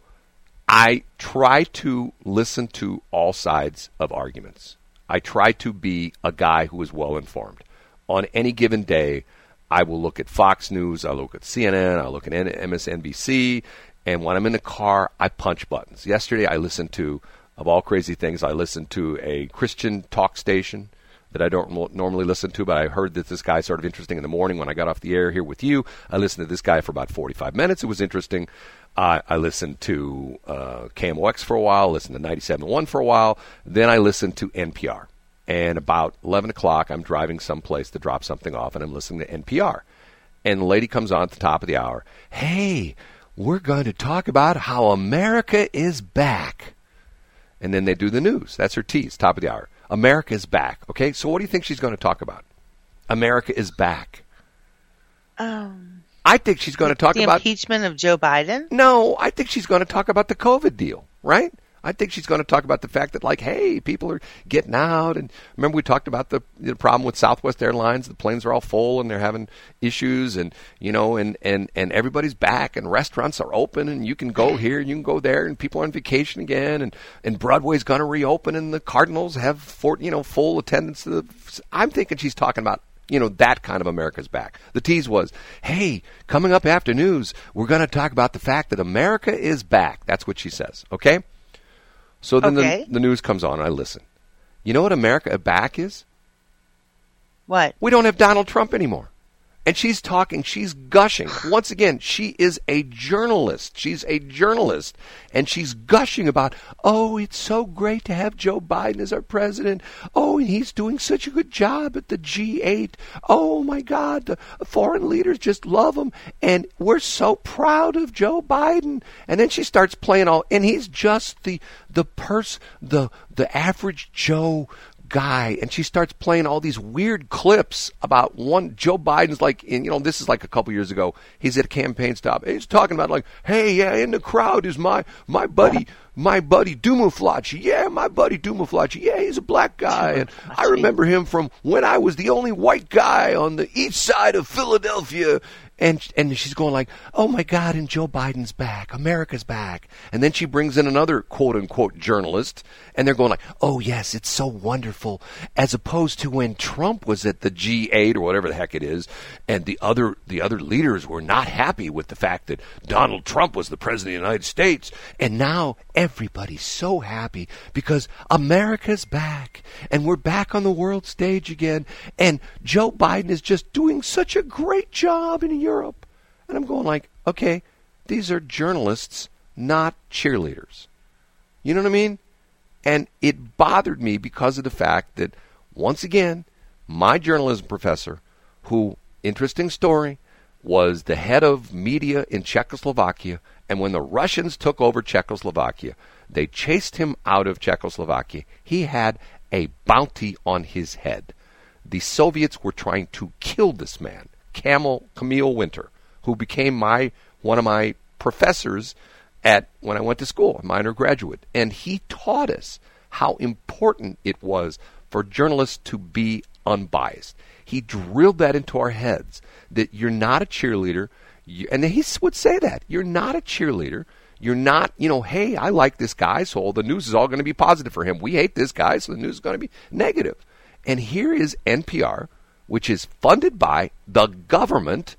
I try to listen to all sides of arguments. I try to be a guy who is well informed. On any given day, I will look at Fox News, I look at CNN, I look at MSNBC, and when I'm in the car, I punch buttons. Yesterday, I listened to, of all crazy things, I listened to a Christian talk station that I don't normally listen to, but I heard that this guy's sort of interesting in the morning when I got off the air here with you. I listened to this guy for about 45 minutes. It was interesting. Uh, I listened to uh, KMOX for a while, listened to 97.1 for a while. Then I listened to NPR. And about 11 o'clock, I'm driving someplace to drop something off, and I'm listening to NPR. And the lady comes on at the top of the hour. Hey, we're going to talk about how America is back. And then they do the news. That's her tease, top of the hour. America is back. Okay, so what do you think she's going to talk about? America is back. Um, I think she's going to talk the about. impeachment of Joe Biden. No, I think she's going to talk about the COVID deal, right? I think she's going to talk about the fact that, like, hey, people are getting out. And remember, we talked about the, the problem with Southwest Airlines. The planes are all full and they're having issues, and you know, and and and everybody's back, and restaurants are open, and you can go here and you can go there, and people are on vacation again, and and Broadway's going to reopen, and the Cardinals have four, you know full attendance. To the, I'm thinking she's talking about you know, that kind of America's back. The tease was, hey, coming up after news, we're going to talk about the fact that America is back. That's what she says, okay? So then Okay. the, the news comes on, and I listen. You know what America uh, back is? What? We don't have Donald Trump anymore. And she's talking, she's gushing. Once again, she is a journalist. She's a journalist. And she's gushing about, oh, it's so great to have Joe Biden as our president. Oh, and he's doing such a good job at the G8. Oh, my God, the foreign leaders just love him. And we're so proud of Joe Biden. And then she starts playing all, and he's just the, the purse, the, the average Joe guy and she starts playing all these weird clips about one Joe Biden's like in you know this is like a couple years ago he's at a campaign stop. He's talking about like hey yeah in the crowd is my my buddy my buddy Dumaflachi yeah my buddy Dumaflachi yeah he's a black guy. And I remember him from when I was the only white guy on the east side of Philadelphia and and she's going like, "Oh my God!" And Joe Biden's back, America's back. And then she brings in another quote unquote journalist, and they're going like, "Oh yes, it's so wonderful," as opposed to when Trump was at the G8 or whatever the heck it is, and the other the other leaders were not happy with the fact that Donald Trump was the president of the United States, and now everybody's so happy because America's back, and we're back on the world stage again, and Joe Biden is just doing such a great job in Europe. And I'm going like, okay, these are journalists, not cheerleaders. You know what I mean? And it bothered me because of the fact that, once again, my journalism professor, who, interesting story, was the head of media in Czechoslovakia. And when the Russians took over Czechoslovakia, they chased him out of Czechoslovakia. He had a bounty on his head. The Soviets were trying to kill this man, Camel Camille Winter, who became my one of my professors at when I went to school, a minor graduate, and he taught us how important it was for journalists to be unbiased. He drilled that into our heads that you're not a cheerleader, you, and he would say that you're not a cheerleader. You're not, you know, hey, I like this guy, so the news is all going to be positive for him. We hate this guy, so the news is going to be negative. And here is NPR, which is funded by the government.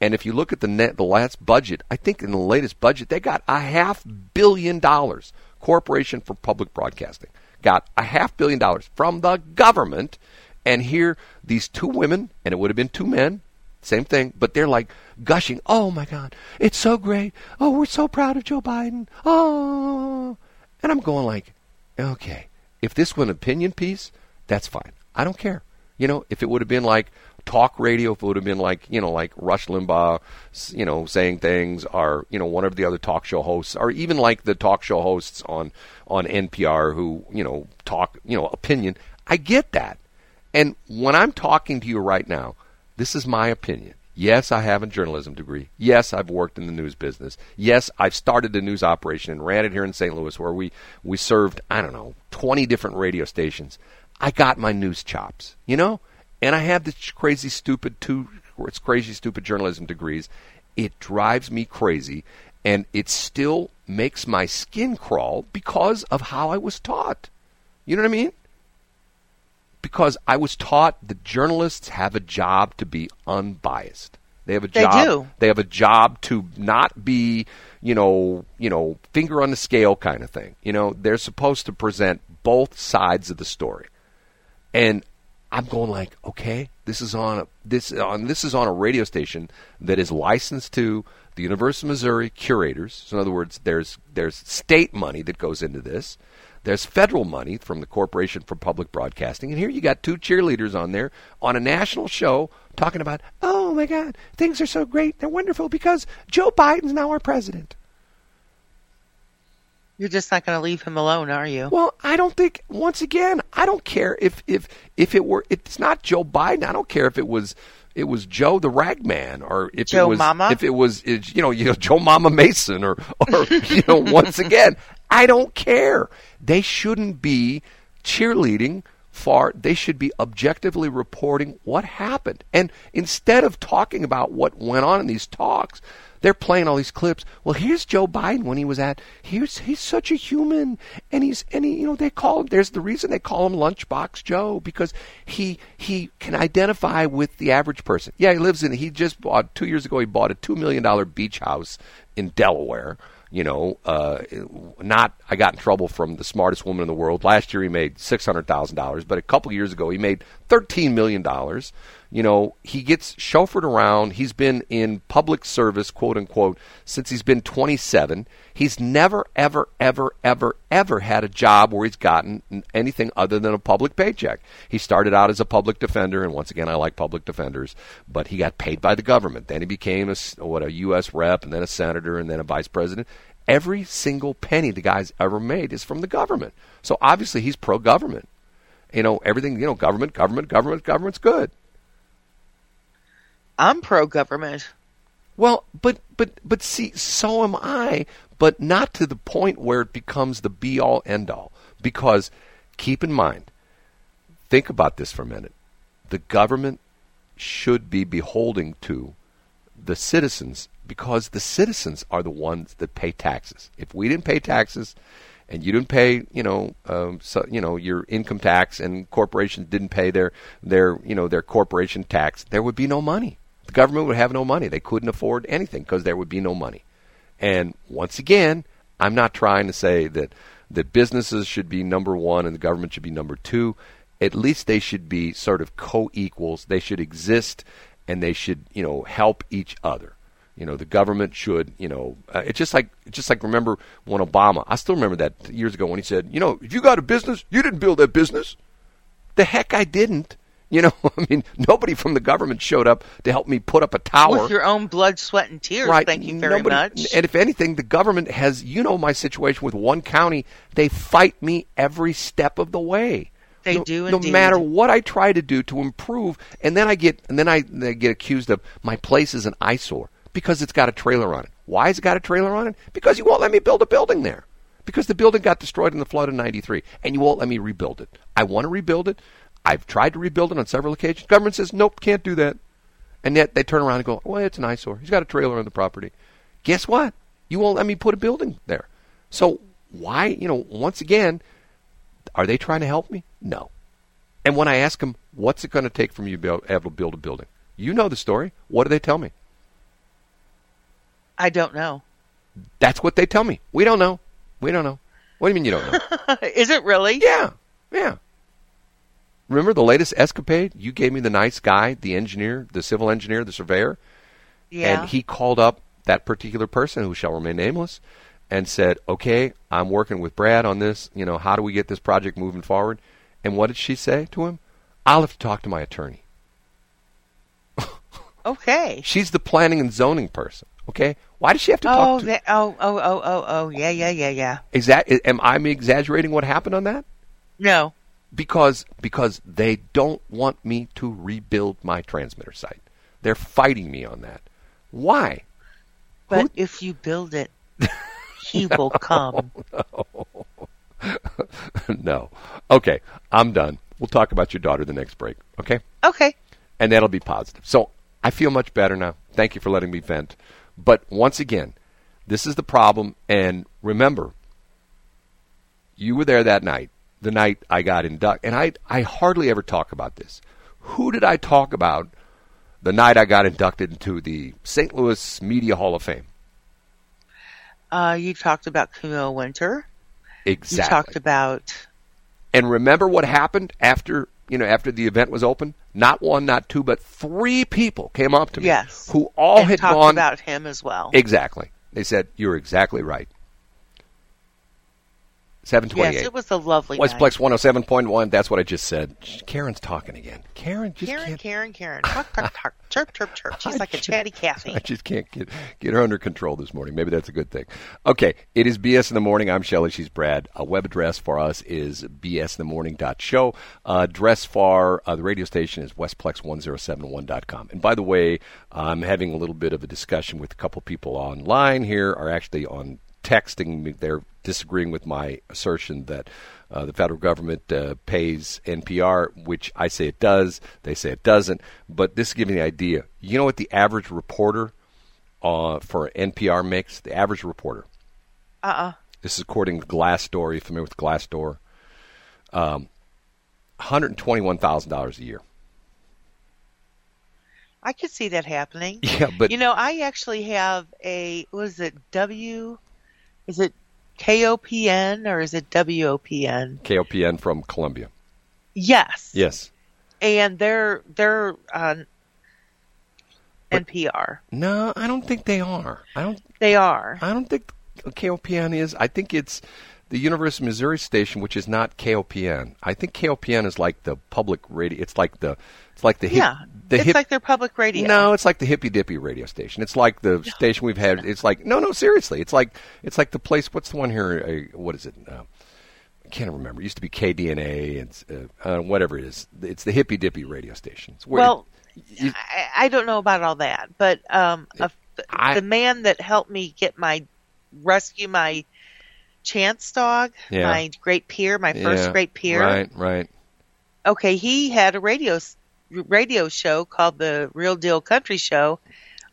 And if you look at the net, the last budget, I think in the latest budget, they got a half billion dollars. Corporation for Public Broadcasting got a half billion dollars from the government. And here, these two women, and it would have been two men, same thing, but they're like gushing, oh my God, it's so great. Oh, we're so proud of Joe Biden. Oh. And I'm going like, okay, if this were an opinion piece, that's fine. I don't care. You know, if it would have been like talk radio, if it would have been like, you know, like Rush Limbaugh, you know, saying things, or, you know, one of the other talk show hosts, or even like the talk show hosts on, on NPR who, you know, talk, you know, opinion. I get that. And when I'm talking to you right now, this is my opinion. Yes, I have a journalism degree. Yes, I've worked in the news business. Yes, I've started a news operation and ran it here in St. Louis where we, we served, I don't know, 20 different radio stations. I got my news chops, you know? And I have this crazy, stupid two, it's crazy, stupid journalism degrees. It drives me crazy, and it still makes my skin crawl because of how I was taught. You know what I mean? because I was taught that journalists have a job to be unbiased. They have a job. They do. They have a job to not be, you know, you know, finger on the scale kind of thing. You know, they're supposed to present both sides of the story. And I'm going like, okay, this is on a, this on this is on a radio station that is licensed to the University of Missouri curators. So in other words, there's there's state money that goes into this. There's federal money from the Corporation for Public Broadcasting. And here you got two cheerleaders on there on a national show talking about, oh my God, things are so great. They're wonderful because Joe Biden's now our president. You're just not going to leave him alone, are you? Well, I don't think. Once again, I don't care if if if it were. It's not Joe Biden. I don't care if it was it was Joe the Ragman, or if Joe it was Mama? if it was you know you know Joe Mama Mason, or or you know once again, I don't care. They shouldn't be cheerleading for. They should be objectively reporting what happened, and instead of talking about what went on in these talks, they're playing all these clips. Well, here's Joe Biden when he was at. Here's he's such a human, and he's and he, you know they call him. There's the reason they call him Lunchbox Joe because he he can identify with the average person. Yeah, he lives in. He just bought two years ago. He bought a two million dollar beach house in Delaware you know, uh, not I got in trouble from the smartest woman in the world. Last year he made six hundred thousand dollars, but a couple years ago he made thirteen million dollars. You know, he gets chauffeured around. He's been in public service, quote unquote, since he's been 27. He's never, ever, ever, ever, ever had a job where he's gotten anything other than a public paycheck. He started out as a public defender, and once again, I like public defenders, but he got paid by the government. Then he became a, what, a U.S. rep, and then a senator, and then a vice president. Every single penny the guy's ever made is from the government. So obviously he's pro government. You know, everything, you know, government, government, government, government's good. I'm pro government. Well, but but but see, so am I, but not to the point where it becomes the be all end all. Because keep in mind, think about this for a minute. The government should be beholding to the citizens because the citizens are the ones that pay taxes. If we didn't pay taxes, and you didn't pay, you know, um, so, you know, your income tax, and corporations didn't pay their their you know their corporation tax, there would be no money. The government would have no money. They couldn't afford anything because there would be no money. And once again, I'm not trying to say that that businesses should be number one and the government should be number two. At least they should be sort of co-equals. They should exist and they should, you know, help each other. You know, the government should, you know, uh, it's just like just like remember when Obama. I still remember that years ago when he said, you know, if you got a business, you didn't build that business. The heck I didn't. You know, I mean, nobody from the government showed up to help me put up a tower. With your own blood, sweat, and tears. Right. Thank you very nobody, much. And if anything, the government has, you know, my situation with one county. They fight me every step of the way. They no, do. Indeed. No matter what I try to do to improve, and then I get, and then I, I get accused of my place is an eyesore because it's got a trailer on it. Why has it got a trailer on it? Because you won't let me build a building there. Because the building got destroyed in the flood of '93, and you won't let me rebuild it. I want to rebuild it. I've tried to rebuild it on several occasions. Government says, nope, can't do that. And yet they turn around and go, well, it's an eyesore. He's got a trailer on the property. Guess what? You won't let me put a building there. So why, you know, once again, are they trying to help me? No. And when I ask them, what's it going to take for me to be able to build a building? You know the story. What do they tell me? I don't know. That's what they tell me. We don't know. We don't know. What do you mean you don't know? Is it really? Yeah. Yeah. Remember the latest escapade? You gave me the nice guy, the engineer, the civil engineer, the surveyor. Yeah. And he called up that particular person who shall remain nameless and said, "Okay, I'm working with Brad on this. You know, how do we get this project moving forward?" And what did she say to him? "I'll have to talk to my attorney." okay. She's the planning and zoning person. Okay, why does she have to oh, talk to? That, oh, oh, oh, oh, oh, yeah, yeah, yeah, yeah. Is that? Am I exaggerating what happened on that? No because because they don't want me to rebuild my transmitter site. They're fighting me on that. Why? But Who? if you build it, he no, will come. No. no. Okay, I'm done. We'll talk about your daughter the next break. Okay. Okay. And that'll be positive. So I feel much better now. Thank you for letting me vent. But once again, this is the problem. And remember, you were there that night the night I got inducted. And I, I hardly ever talk about this. Who did I talk about the night I got inducted into the St. Louis Media Hall of Fame? Uh, you talked about Camille Winter. Exactly. You talked about. And remember what happened after you know after the event was open? Not one, not two, but three people came up to me. Yes. Who all and had talked gone about him as well. Exactly. They said you're exactly right. 728. Yes, it was a lovely Westplex 107.1. That's what I just said. Karen's talking again. Karen, just Karen, can't... Karen, Karen. Talk, talk, talk. chirp, chirp, chirp. She's I like just, a chatty Cathy. I just can't get, get her under control this morning. Maybe that's a good thing. Okay, it is BS in the Morning. I'm Shelley. She's Brad. A web address for us is bsinthemorning.show. Uh, address for uh, the radio station is westplex1071.com. And by the way, I'm having a little bit of a discussion with a couple people online here, are actually on texting me. They're disagreeing with my assertion that uh, the federal government uh, pays NPR, which I say it does. They say it doesn't. But this is giving the idea. You know what the average reporter uh, for NPR makes? The average reporter. Uh uh-uh. uh This is according to Glassdoor. Are you familiar with Glassdoor? Um, $121,000 a year. I could see that happening. Yeah, but you know, I actually have a was it W is it KOPN or is it WOPN? KOPN from Columbia. Yes. Yes. And they're they're uh, on NPR. No, I don't think they are. I don't. They are. I don't think KOPN is. I think it's the University of Missouri station, which is not KOPN. I think KOPN is like the public radio. It's like the it's like the hip, yeah. The it's hip, like their public radio. No, it's like the hippy dippy radio station. It's like the station we've had. It's like no, no, seriously. It's like it's like the place. What's the one here? Uh, what is it? Uh, I can't remember. It used to be KDNA and uh, uh, whatever it is. It's the hippy dippy radio station. well, it, I, I, don't know about all that, but um, a, I, the man that helped me get my rescue my chance dog, yeah. my Great Pyr, my first yeah, Great Pyr. Right, right. Okay, he had a radio radio show called the Real Deal Country Show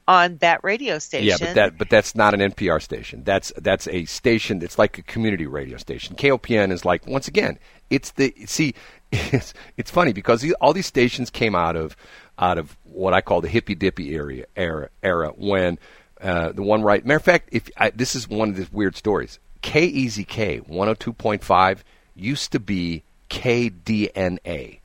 on that radio station. Yeah, but that but that's not an NPR station. That's that's a station that's like a community radio station. KOPN is like once again, it's the see it's it's funny because all these stations came out of out of what I call the hippy dippy area era era when uh, the one right matter of fact if I, this is one of the weird stories KEZK 102.5 used to be KDNA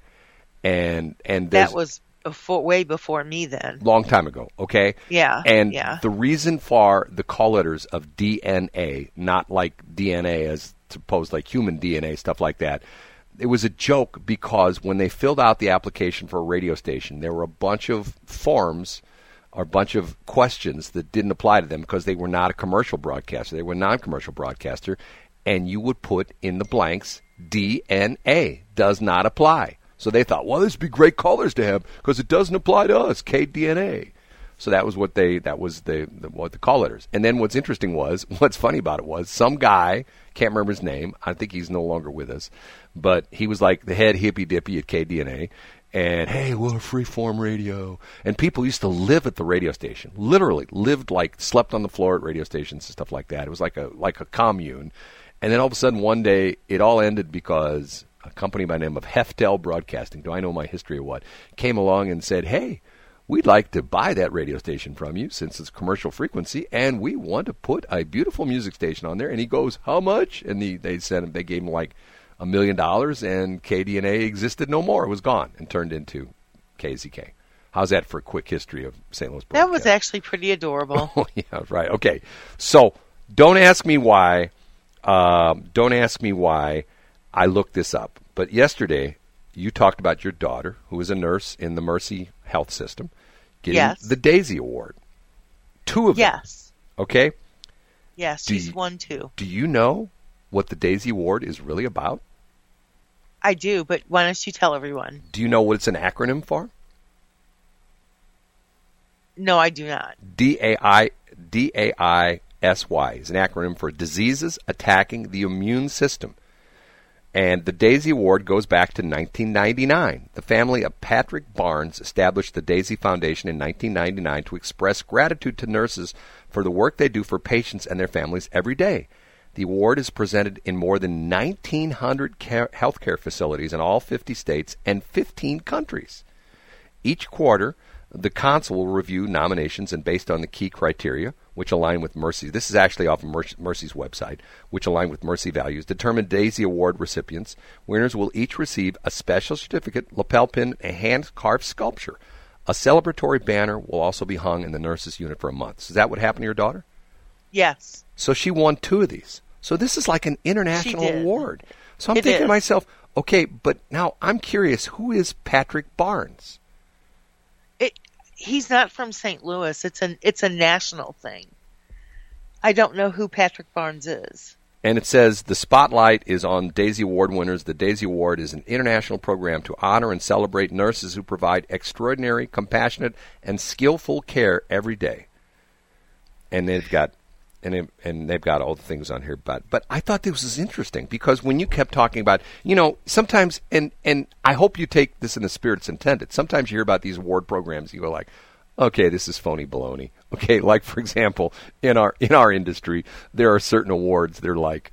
and and that was before way before me then. Long time ago okay? Yeah and yeah. the reason for the call letters of dna not like dna as supposed like human dna stuff like that it was a joke because when they filled out the application for a radio station there were a bunch of forms or a bunch of questions that didn't apply to them because they were not a commercial broadcaster they were a non-commercial broadcaster and you would put in the blanks dna does not apply so they thought, well, this would be great colors to have because it doesn't apply to us, KDNA. So that was what they that was the, the what the call letters. And then what's interesting was what's funny about it was some guy can't remember his name. I think he's no longer with us, but he was like the head hippy dippy at KDNA. And hey, we're freeform radio. And people used to live at the radio station, literally lived like slept on the floor at radio stations and stuff like that. It was like a like a commune. And then all of a sudden, one day, it all ended because a company by the name of Heftel Broadcasting, do I know my history or what, came along and said, hey, we'd like to buy that radio station from you since it's commercial frequency, and we want to put a beautiful music station on there. And he goes, how much? And he, they said they gave him like a million dollars, and KDNA existed no more. It was gone and turned into KZK. How's that for a quick history of St. Louis? That was actually pretty adorable. oh yeah, right. Okay, so don't ask me why. Um, don't ask me why I looked this up. But yesterday, you talked about your daughter, who is a nurse in the Mercy Health System, getting yes. the Daisy Award. Two of yes. them. Yes. Okay. Yes, do she's you, one too. Do you know what the Daisy Award is really about? I do, but why don't you tell everyone? Do you know what it's an acronym for? No, I do not. D A I D A I S Y is an acronym for diseases attacking the immune system. And the Daisy Award goes back to 1999. The family of Patrick Barnes established the Daisy Foundation in 1999 to express gratitude to nurses for the work they do for patients and their families every day. The award is presented in more than 1,900 care, healthcare facilities in all 50 states and 15 countries. Each quarter, the council will review nominations and based on the key criteria, which align with Mercy. This is actually off of Mercy's website, which align with Mercy values. Determine Daisy Award recipients. Winners will each receive a special certificate, lapel pin, a hand carved sculpture. A celebratory banner will also be hung in the nurses' unit for a month. Is that what happened to your daughter? Yes. So she won two of these. So this is like an international award. So I'm it thinking is. to myself, okay, but now I'm curious, who is Patrick Barnes? It he's not from St. Louis. It's an it's a national thing. I don't know who Patrick Barnes is. And it says the spotlight is on Daisy Award winners. The Daisy Award is an international program to honor and celebrate nurses who provide extraordinary, compassionate, and skillful care every day. And they've got and it, and they've got all the things on here. But but I thought this was interesting because when you kept talking about, you know, sometimes and and I hope you take this in the spirit it's intended. Sometimes you hear about these award programs, you go like, okay, this is phony baloney. Okay, like for example, in our in our industry, there are certain awards. They're like,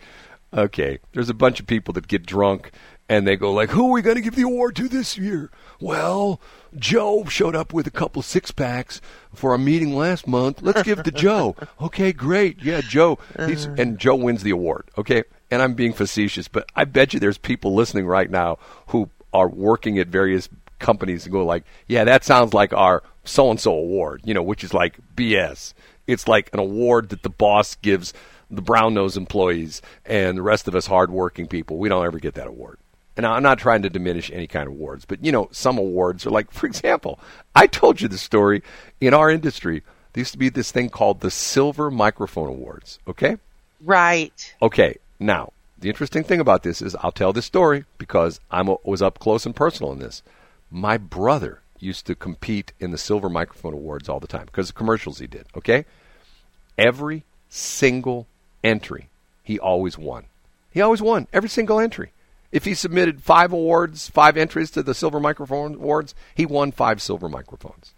okay, there's a bunch of people that get drunk and they go like, "Who are we going to give the award to this year?" Well, Joe showed up with a couple six packs for our meeting last month. Let's give it to Joe. Okay, great. Yeah, Joe. He's, uh. and Joe wins the award. Okay, and I'm being facetious, but I bet you there's people listening right now who are working at various companies and go like, "Yeah, that sounds like our so and so award," you know, which is like BS. It's like an award that the boss gives the brown nose employees and the rest of us hardworking people. We don't ever get that award. And I'm not trying to diminish any kind of awards, but you know, some awards are like, for example, I told you the story in our industry. There used to be this thing called the Silver Microphone Awards. Okay. Right. Okay. Now, the interesting thing about this is I'll tell this story because I was up close and personal in this. My brother used to compete in the Silver Microphone Awards all the time because of commercials he did. Okay. Every single entry, he always won. He always won every single entry. If he submitted five awards, five entries to the Silver Microphone Awards, he won five silver microphones.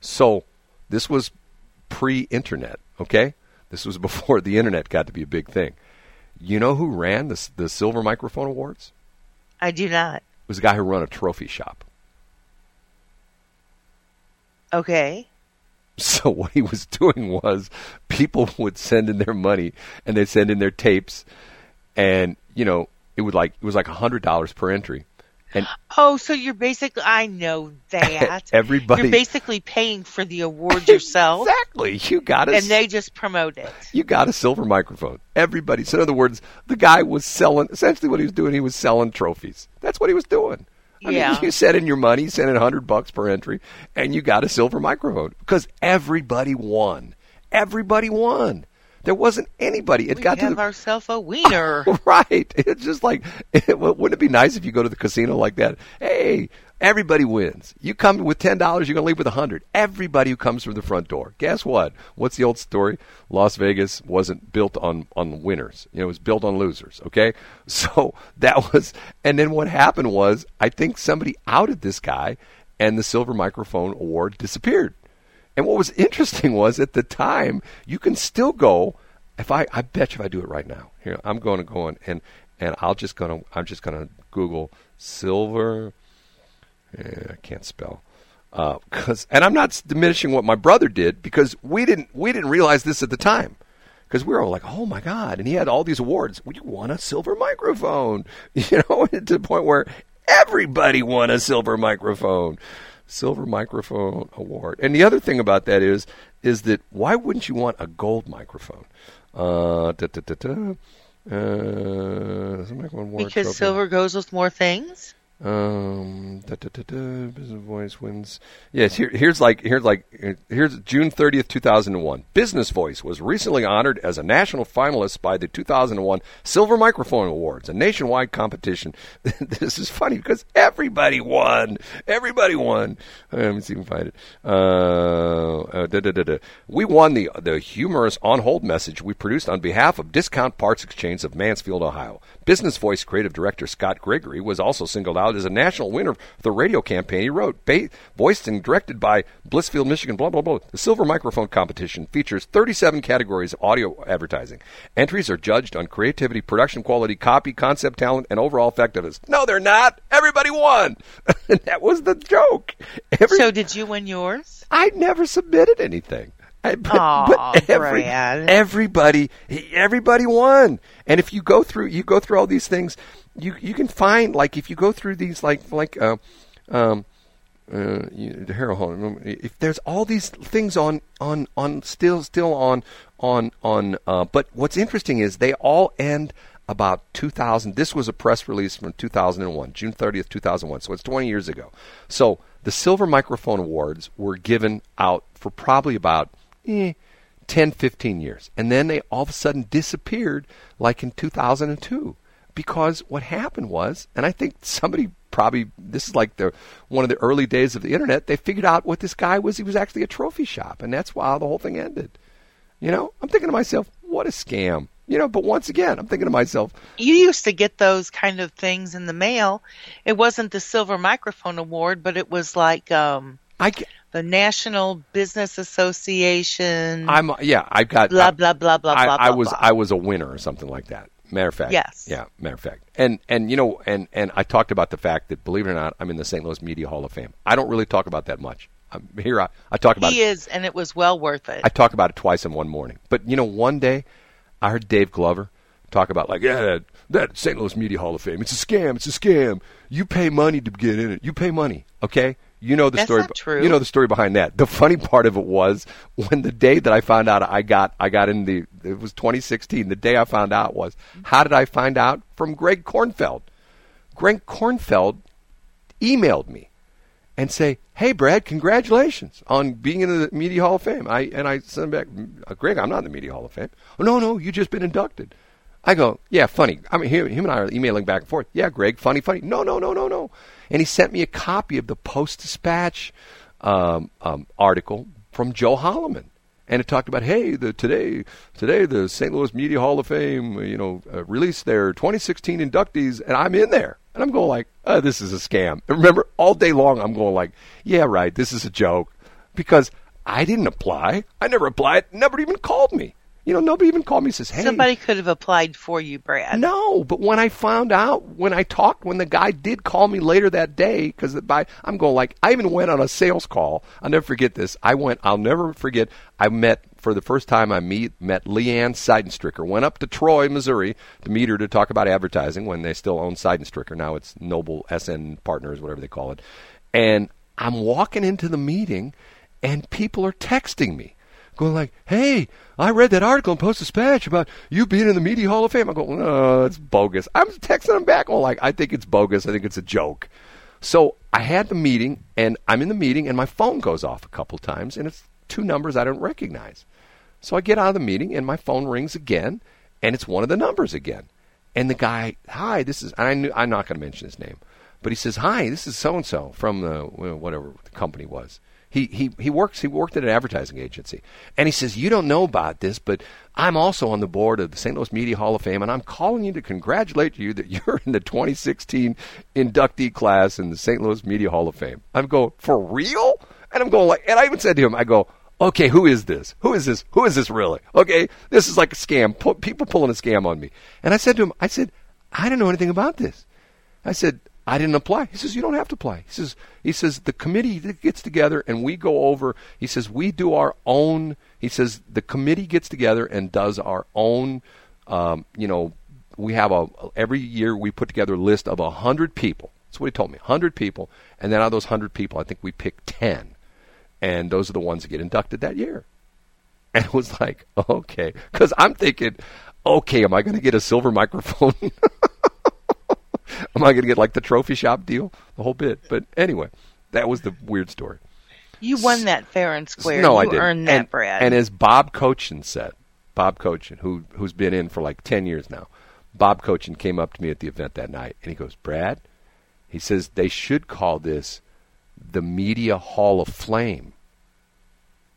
So this was pre-internet. Okay, this was before the internet got to be a big thing. You know who ran the the Silver Microphone Awards? I do not. It was a guy who ran a trophy shop. Okay. So what he was doing was people would send in their money and they'd send in their tapes and you know it would like it was like a hundred dollars per entry. And oh so you're basically i know that. Everybody you're basically paying for the award yourself. Exactly. You got it and they just promote it. You got a silver microphone. Everybody so in other words the guy was selling essentially what he was doing he was selling trophies. That's what he was doing. I yeah. Mean, you sent in your money, you sent in 100 bucks per entry, and you got a silver microphone. Because everybody won. Everybody won. There wasn't anybody. It we got have to ourselves a wiener. right. It's just like, it, wouldn't it be nice if you go to the casino like that? Hey, Everybody wins. You come with ten dollars, you're gonna leave with a hundred. Everybody who comes through the front door. Guess what? What's the old story? Las Vegas wasn't built on on winners. You know, it was built on losers. Okay, so that was. And then what happened was, I think somebody outed this guy, and the Silver Microphone Award disappeared. And what was interesting was at the time, you can still go. If I, I bet you if I do it right now, here I'm going to go in and and I'll just gonna I'm just gonna Google silver I can't spell. Because uh, and I'm not diminishing what my brother did because we didn't we didn't realize this at the time because we were all like, oh my god! And he had all these awards. We won a silver microphone, you know, to the point where everybody won a silver microphone, silver microphone award. And the other thing about that is is that why wouldn't you want a gold microphone? Uh, da, da, da, uh, because silver goes with more things. Um, da, da, da, da, business voice wins. Yes, here, here's like here's like here's June 30th, 2001. Business Voice was recently honored as a national finalist by the 2001 Silver Microphone Awards, a nationwide competition. this is funny because everybody won. Everybody won. Let me see if I can find it. Uh, uh, da, da, da, da. We won the the humorous on hold message we produced on behalf of Discount Parts Exchange of Mansfield, Ohio. Business Voice creative director Scott Gregory was also singled out is a national winner for the radio campaign he wrote. Voiced and directed by Blissfield, Michigan, blah, blah, blah. The Silver Microphone Competition features 37 categories of audio advertising. Entries are judged on creativity, production quality, copy, concept talent, and overall effectiveness. No, they're not. Everybody won. that was the joke. Every- so, did you win yours? I never submitted anything. I, but, Aww, but every, everybody, everybody won. And if you go through, you go through all these things you you can find like if you go through these like like uh, um, uh, you, if there's all these things on on on still still on on on uh, but what's interesting is they all end about 2000 this was a press release from 2001 June 30th 2001 so it's 20 years ago. So the silver microphone awards were given out for probably about eh, 10 15 years and then they all of a sudden disappeared like in 2002 because what happened was, and I think somebody probably this is like the one of the early days of the internet. They figured out what this guy was. He was actually a trophy shop, and that's why the whole thing ended. You know, I'm thinking to myself, what a scam. You know, but once again, I'm thinking to myself, you used to get those kind of things in the mail. It wasn't the Silver Microphone Award, but it was like um, I the National Business Association. I'm yeah, I've got blah blah blah blah I, blah. I was blah. I was a winner or something like that. Matter of fact. Yes. Yeah, matter of fact. And and you know, and and I talked about the fact that believe it or not, I'm in the St. Louis Media Hall of Fame. I don't really talk about that much. I'm here I, I talk about he it. is, and it was well worth it. I talk about it twice in one morning. But you know, one day I heard Dave Glover talk about like, yeah, that, that St. Louis Media Hall of Fame. It's a scam. It's a scam. You pay money to get in it. You pay money. Okay. You know the That's story. Not true. You know the story behind that. The funny part of it was when the day that I found out I got I got in the it was 2016. The day I found out was how did I find out from Greg Kornfeld? Greg Kornfeld emailed me and say, "Hey, Brad, congratulations on being in the Media Hall of Fame." I and I sent him back, uh, "Greg, I'm not in the Media Hall of Fame." Oh, no, no, you just been inducted. I go, "Yeah, funny." I mean, him, him and I are emailing back and forth. Yeah, Greg, funny, funny. No, no, no, no, no and he sent me a copy of the Post Dispatch um, um, article from Joe Holleman, and it talked about hey, the today today the St. Louis Media Hall of Fame, you know, uh, released their 2016 inductees, and I'm in there, and I'm going like, oh, this is a scam. And remember, all day long I'm going like, yeah, right, this is a joke, because I didn't apply. I never applied. Never even called me. You know, nobody even called me and says, hey. Somebody could have applied for you, Brad. No, but when I found out, when I talked, when the guy did call me later that day, because I'm going like, I even went on a sales call. I'll never forget this. I went, I'll never forget, I met, for the first time I meet, met Leanne Seidenstricker. Went up to Troy, Missouri to meet her to talk about advertising when they still own Seidenstricker. Now it's Noble SN Partners, whatever they call it. And I'm walking into the meeting and people are texting me going like, "Hey, I read that article in Post Dispatch about you being in the Media Hall of Fame." I go, "No, it's bogus." I'm texting them back, going like, "I think it's bogus. I think it's a joke." So I had the meeting, and I'm in the meeting, and my phone goes off a couple times, and it's two numbers I don't recognize. So I get out of the meeting, and my phone rings again, and it's one of the numbers again. And the guy, "Hi, this is," I knew I'm not going to mention his name, but he says, "Hi, this is so and so from the whatever the company was." He, he, he works he worked at an advertising agency. And he says, You don't know about this, but I'm also on the board of the St. Louis Media Hall of Fame, and I'm calling you to congratulate you that you're in the 2016 inductee class in the St. Louis Media Hall of Fame. I'm going, For real? And I'm going like and I even said to him, I go, Okay, who is this? Who is this? Who is this really? Okay, this is like a scam. people pulling a scam on me. And I said to him, I said, I don't know anything about this. I said, I didn't apply. He says, you don't have to apply. He says, he says, the committee gets together and we go over, he says, we do our own, he says, the committee gets together and does our own, um, you know, we have a, every year we put together a list of a hundred people. That's what he told me, hundred people. And then out of those hundred people, I think we pick 10. And those are the ones that get inducted that year. And it was like, okay. Because I'm thinking, okay, am I going to get a silver microphone? Am I going to get like the trophy shop deal, the whole bit? But anyway, that was the weird story. You won that fair and square. No, you I didn't. earned that, and, Brad. And as Bob Cochin said, Bob Cochin, who who's been in for like ten years now, Bob Cochin came up to me at the event that night and he goes, Brad, he says they should call this the Media Hall of Flame.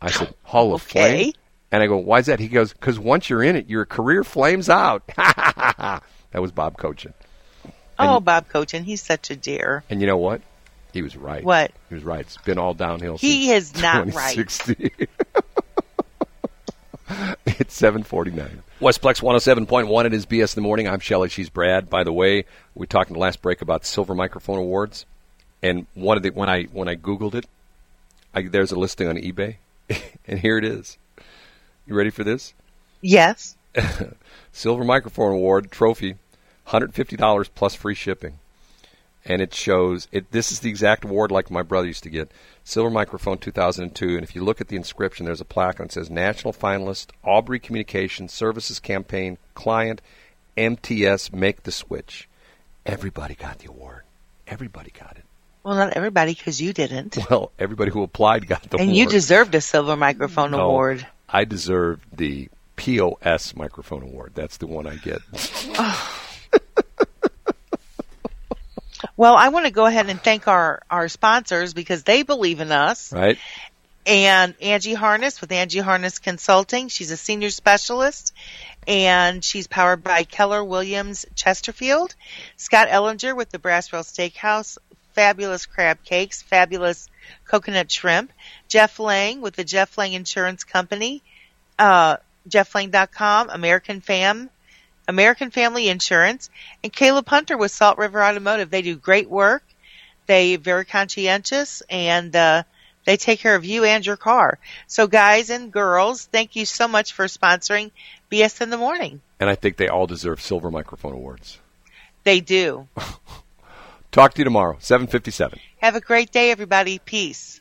I said, Hall of okay. Flame? And I go, why is that? He goes, because once you're in it, your career flames out. that was Bob Cochin. Oh, Bob Cochin, he's such a dear. And you know what? He was right. What? He was right. It's been all downhill. He is not right. it's seven forty nine. Westplex one hundred oh seven point one. It is BS in the morning. I'm Shelly. She's Brad. By the way, we talked in the last break about Silver Microphone Awards, and one of the when I when I googled it, I, there's a listing on eBay, and here it is. You ready for this? Yes. Silver Microphone Award trophy $150 plus free shipping. And it shows it. This is the exact award like my brother used to get. Silver Microphone 2002. And if you look at the inscription, there's a plaque and it says National Finalist, Aubrey Communications Services Campaign, Client, MTS, Make the Switch. Everybody got the award. Everybody got it. Well, not everybody, because you didn't. Well, everybody who applied got the and award. And you deserved a Silver Microphone no, Award. I deserved the POS Microphone Award. That's the one I get. Oh. Well, I want to go ahead and thank our, our sponsors because they believe in us. Right. And Angie Harness with Angie Harness Consulting. She's a senior specialist and she's powered by Keller Williams Chesterfield. Scott Ellinger with the Braswell Steakhouse. Fabulous crab cakes, fabulous coconut shrimp. Jeff Lang with the Jeff Lang Insurance Company. Uh, JeffLang.com, American Fam, American Family Insurance, and Caleb Hunter with Salt River Automotive. They do great work. They very conscientious and uh, they take care of you and your car. So guys and girls, thank you so much for sponsoring BS in the morning. And I think they all deserve silver microphone awards. They do. Talk to you tomorrow, 757. Have a great day, everybody. Peace.